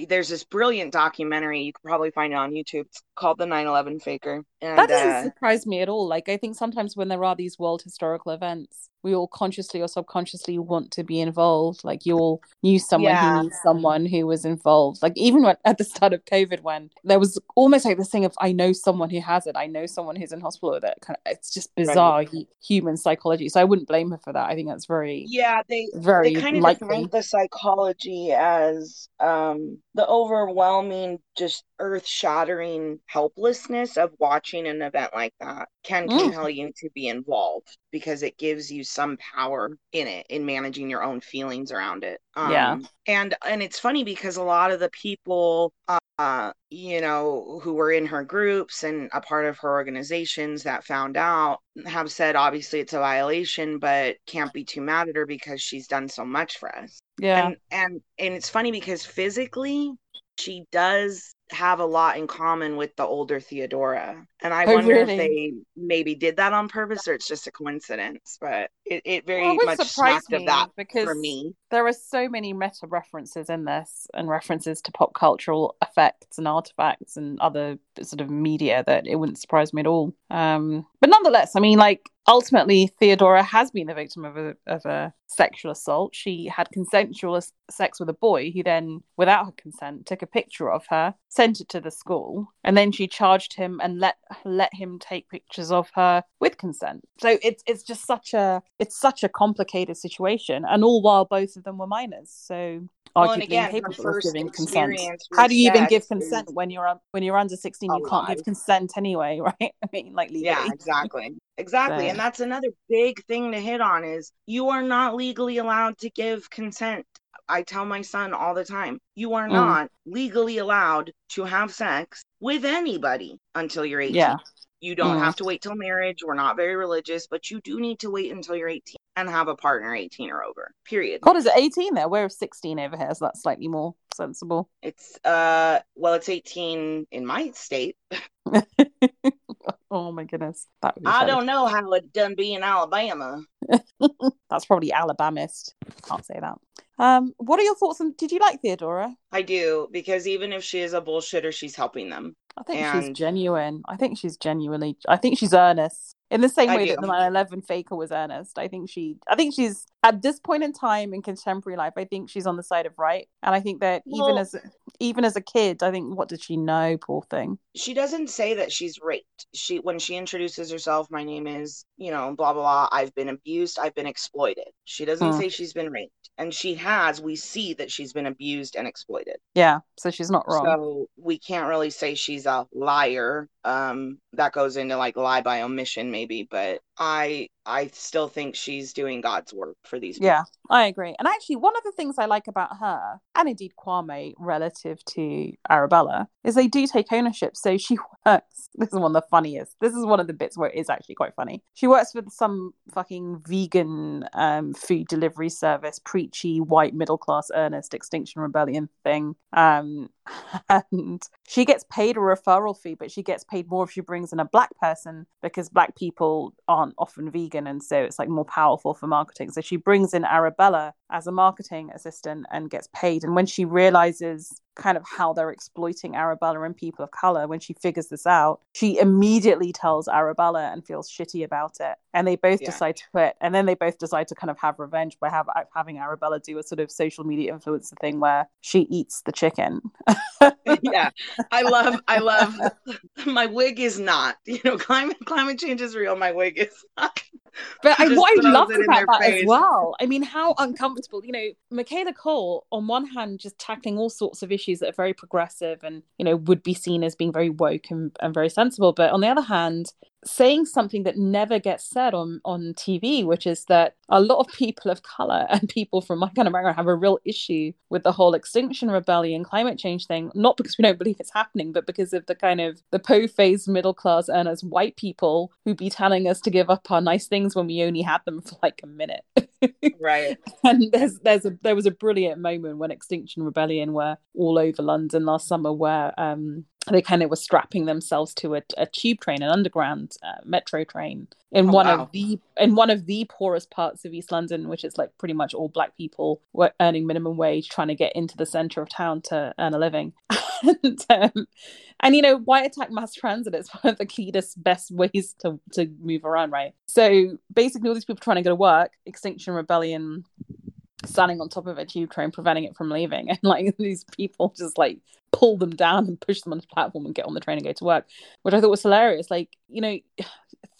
there's this brilliant documentary you can probably find it on youtube it's called the 9-11 faker and that doesn't uh, surprise me at all. Like, I think sometimes when there are these world historical events, we all consciously or subconsciously want to be involved. Like, you all knew someone Yeah. who knew someone who was involved. Like, even when, at the start of COVID, when there was almost like this thing of, I know someone who has it, I know someone who's in hospital with it. Kind of, it's just bizarre hu- human psychology. So I wouldn't blame her for that. I think that's very, yeah they very they kind of likely. the psychology as um the overwhelming just earth shattering helplessness of watching an event like that can Mm. compel you to be involved because it gives you some power in it in managing your own feelings around it Yeah. Um, and and it's funny because a lot of the people uh you know who were in her groups and a part of her organizations that found out have said obviously it's a violation but can't be too mad at her because she's done so much for us Yeah. and and and it's funny because physically she does have a lot in common with the older Theodora. And I Oh, wonder really? if they maybe did that on purpose or it's just a coincidence. But it, it very Well, it much surprise smacked of me that because for me. there are so many meta references in this and references to pop cultural effects and artifacts and other sort of media that it wouldn't surprise me at all. Um, but nonetheless, I mean, like ultimately, Theodora has been the victim of a of a sexual assault. She had consensual sex with a boy who then, without her consent, took a picture of her, sent it to the school, and then she charged him and let let him take pictures of her with consent. So it's it's just such a it's such a complicated situation, and all while both of them were minors. So Well, arguably again, incapable of giving consent. How do you even give consent is when you're when you're under sixteen? You can't give consent anyway, right? I mean, like legally. Yeah, exactly. Exactly. So- And that's another big thing to hit on is you are not legally allowed to give consent. I tell my son all the time, you are Mm. not legally allowed to have sex with anybody until you're 18. Yeah. You don't Mm. have to wait till marriage. We're not very religious, but you do need to wait until you're 18 and have a partner 18 or over. Period. What is it eighteen there? We're sixteen over here, so that's slightly more sensible. It's uh well, it's 18 in my state. oh my goodness, that. I don't know how it done be in Alabama. That's probably Alabamist. Can't say that. Um, what are your thoughts on? Did you like Theodora? I do because even if she is a bullshitter, she's helping them. I think she's genuine. I think she's genuinely. I think she's earnest in the same I way do. that the 9/11 faker was earnest. I think she. I think she's at this point in time in contemporary life. I think she's on the side of right, and I think that even as even as a kid, I think what did she know? Poor thing. she doesn't say that she's raped. She when she introduces herself, my name is, you know, blah blah blah. I've been abused, I've been exploited. She doesn't Hmm. say she's been raped. And she has, we see that she's been abused and exploited. Yeah, so she's not wrong. So we can't really say she's a liar. Um that goes into like lie by omission maybe, but I I still think she's doing God's work for these people. Yeah, I agree. And actually, one of the things I like about her, and indeed Kwame, relative to Arabella, is they do take ownership. So she works. This is one of the funniest. This is one of the bits where it is actually quite funny. She works for some fucking vegan um, food delivery service, preachy white middle class earnest Extinction Rebellion thing. Um, and she gets paid a referral fee, but she gets paid more if she brings in a black person because black people aren't often vegan, and so it's like more powerful for marketing. So she brings in Arabella as a marketing assistant and gets paid. And when she realizes kind of how they're exploiting Arabella and people of color, when she figures this out, she immediately tells Arabella and feels shitty about it. And they both Yeah. decide to quit. And then they both decide to kind of have revenge by have, uh, having Arabella do a sort of social media influencer thing where she eats the chicken. yeah i love i love my wig is not you know climate climate change is real my wig is not But I, what I loved about that as well, I mean, how uncomfortable, you know, Micaela Coel, on one hand, just tackling all sorts of issues that are very progressive and, you know, would be seen as being very woke and, and very sensible. But on the other hand, saying something that never gets said on, on TV, which is that a lot of people of color and people from my kind of America have a real issue with the whole extinction rebellion, climate change thing, not because we don't believe it's happening, but because of the kind of the po-faced middle class earners, white people who be telling us to give up our nice things when we only had them for like a minute. right. And there's there's a there was a brilliant moment when Extinction Rebellion were all over London last summer where um they kind of were strapping themselves to a, a tube train, an underground uh, metro train in Oh, one wow. of the in one of the poorest parts of East London, which is like pretty much all black people were earning minimum wage trying to get into the center of town to earn a living. and, um, and you know, why attack mass transit? It's one of the cleanest, best ways to to move around, right? So basically, all these people trying to go to work, Extinction Rebellion standing on top of a tube train preventing it from leaving and like these people just like pull them down and push them on the platform and get on the train and go to work which i thought was hilarious like you know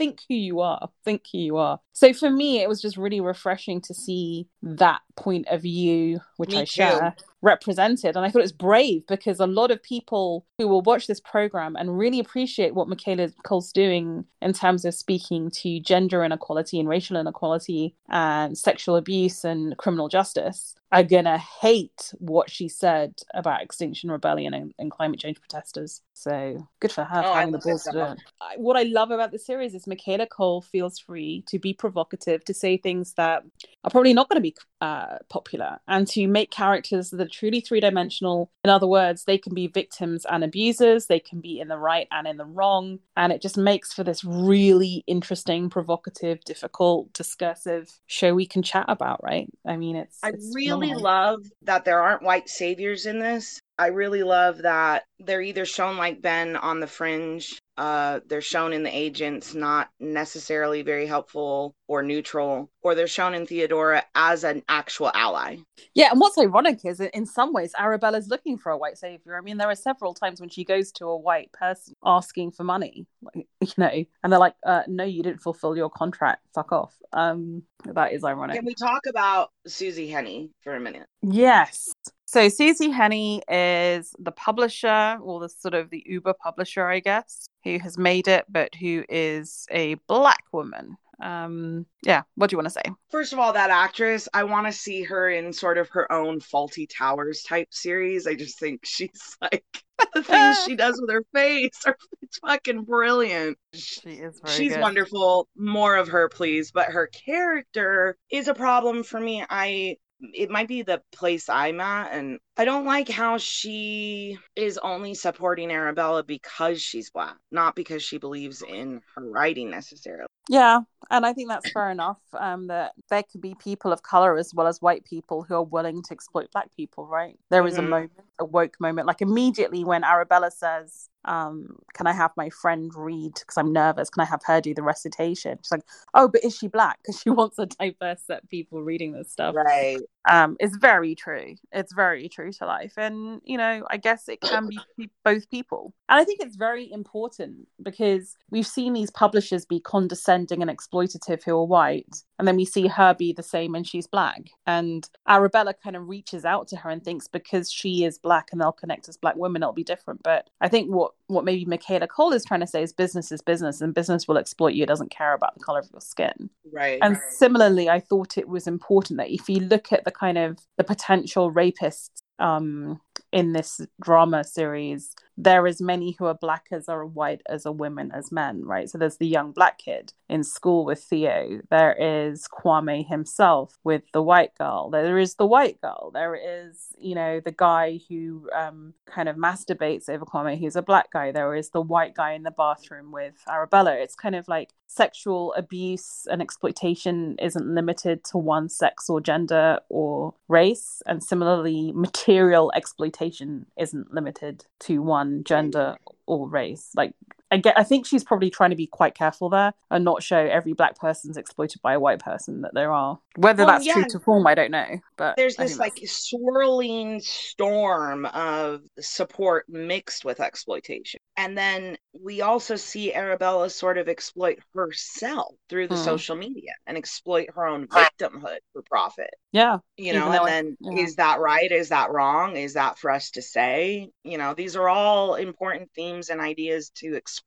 think who you are think who you are so for me it was just really refreshing to see that point of view which Me i too. share represented. And I thought it was brave because a lot of people who will watch this program and really appreciate what Micaela Coel's doing in terms of speaking to gender inequality and racial inequality and sexual abuse and criminal justice are gonna hate what she said about Extinction Rebellion and, and climate change protesters. So good for her Oh, I having the love balls to do it. I- What I love about the series is Micaela Coel feels free to be provocative, to say things that are probably not going to be uh, popular, and to make characters that are truly three dimensional. In other words, they can be victims and abusers, they can be in the right and in the wrong, and it just makes for this really interesting, provocative, difficult, discursive show we can chat about. Right? I mean, it's. I it's really phenomenal. love that there aren't white saviors in this. I really love that they're either shown like Ben on the fringe, uh, they're shown in the agents not necessarily very helpful or neutral, or they're shown in Theodora as an actual ally. Yeah, and what's ironic is in some ways Arabella's looking for a white savior. I mean, there are several times when she goes to a white person asking for money, like, you know, and they're like, uh, "No, you didn't fulfill your contract. Fuck off." Um, that is ironic. Can we talk about Susie Henny for a minute? Yes. So Susie Henny is the publisher, or the sort of the Uber publisher, I guess, who has made it, but who is a black woman. Um, yeah. What do you want to say? First of all, that actress, I want to see her in sort of her own Fawlty Towers type series. I just think she's like the things she does with her face are it's fucking brilliant. She is very She's good. wonderful. More of her, please. But her character is a problem for me. I it might be the place I'm at, and I don't like how she is only supporting Arabella because she's black, not because she believes in her writing necessarily. Yeah, and I think that's fair enough. Um, that there could be people of color as well as white people who are willing to exploit black people, right? There is a Mhm. moment, a woke moment, like immediately when Arabella says, um, "Can I have my friend read? Because I'm nervous. Can I have her do the recitation?" She's like, "Oh, but is she black? Because she wants a diverse set of people reading this stuff." Right. Um, is very true. It's very true to life. And, you know, I guess it can be both people. And I think it's very important because we've seen these publishers be condescending and exploitative who are white. And then we see her be the same and she's black. And Arabella kind of reaches out to her and thinks because she is black and they'll connect as black women, it'll be different. But I think what, what maybe Micaela Coel is trying to say is business is business and business will exploit you. It doesn't care about the color of your skin. Right. And similarly, I thought it was important that if you look at the kind of the potential rapists um, in this drama series, there is many who are black as are white as are women as men, right? So there's the young black kid in school with Theo. There is Kwame himself with the white girl. There is the white girl. There is, you know, the guy who um, kind of masturbates over Kwame, who's a black guy. There is the white guy in the bathroom with Arabella. It's kind of like sexual abuse and exploitation isn't limited to one sex or gender or race. And similarly, material exploitation isn't limited to one gender or race. Like, I I think she's probably trying to be quite careful there and not show every black person's exploited by a white person that there are. Whether Well, that's yeah. true to form, I don't know. But There's I this like swirling storm of support mixed with exploitation. And then we also see Arabella sort of exploit herself through the Hmm. social media and exploit her own victimhood for profit. yeah, You know, and I- then yeah. is that right? Is that wrong? Is that for us to say? You know, these are all important themes and ideas to explore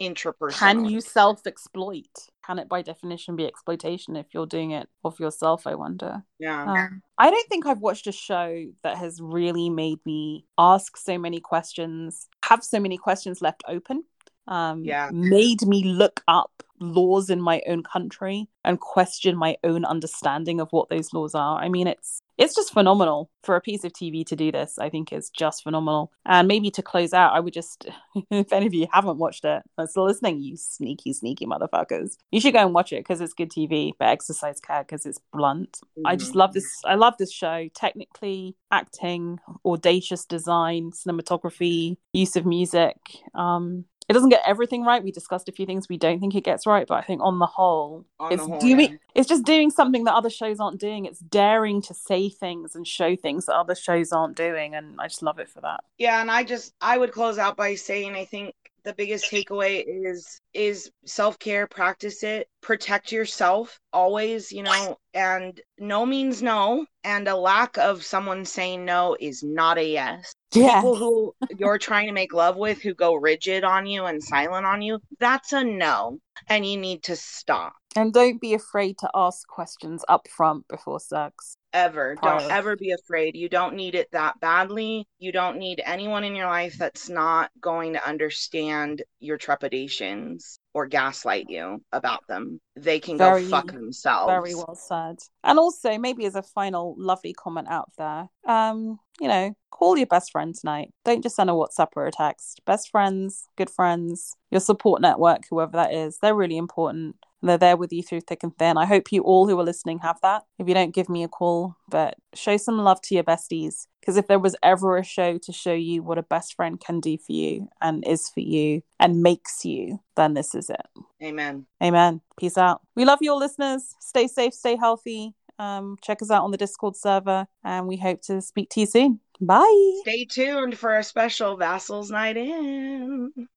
intrapersonally. can you self exploit? Can it by definition be exploitation if you're doing it of yourself? I wonder. Yeah. Um, I don't think I've watched a show that has really made me ask so many questions, have so many questions left open. Um, Yeah. made me look up laws in my own country and question my own understanding of what those laws are. I mean, it's it's just phenomenal for a piece of TV to do this. I think is just phenomenal. And maybe to close out, I would just, if any of you haven't watched it, are still listening, you sneaky, sneaky motherfuckers, you should go and watch it because it's good TV. But exercise care because it's blunt. I just love this. I love this show. Technically, acting, audacious design, cinematography, use of music. Um, it doesn't get everything right. We discussed a few things we don't think it gets right, but I think on the whole, On it's the whole, doing. yeah. It's just doing something that other shows aren't doing. It's daring to say things and show things that other shows aren't doing, and I just love it for that. Yeah, and I just I would close out by saying I think the biggest takeaway is is self-care practice it protect yourself always you know and no means no and a lack of someone saying no is not a yes Yeah. people who you're trying to make love with who go rigid on you and silent on you that's a no and you need to stop And don't be afraid to ask questions up front before sex. ever Prior. don't ever be afraid you don't need it that badly you don't need anyone in your life that's not going to understand your trepidations or gaslight you about them they can Very- go fuck themselves Very well said. And also, maybe as a final lovely comment out there, um, you know, call your best friend tonight. Don't just send a WhatsApp or a text. Best friends, good friends, your support network, whoever that is, they're really important. And they're there with you through thick and thin. I hope you all who are listening have that. If you don't, give me a call, but show some love to your besties. Because if there was ever a show to show you what a best friend can do for you and is for you and makes you, then this is it. amen Amen. Peace out. We love you all, listeners. Stay safe, stay healthy. Um, check us out on the Discord server, and we hope to speak to you soon. Bye. stay tuned for a special vassals night in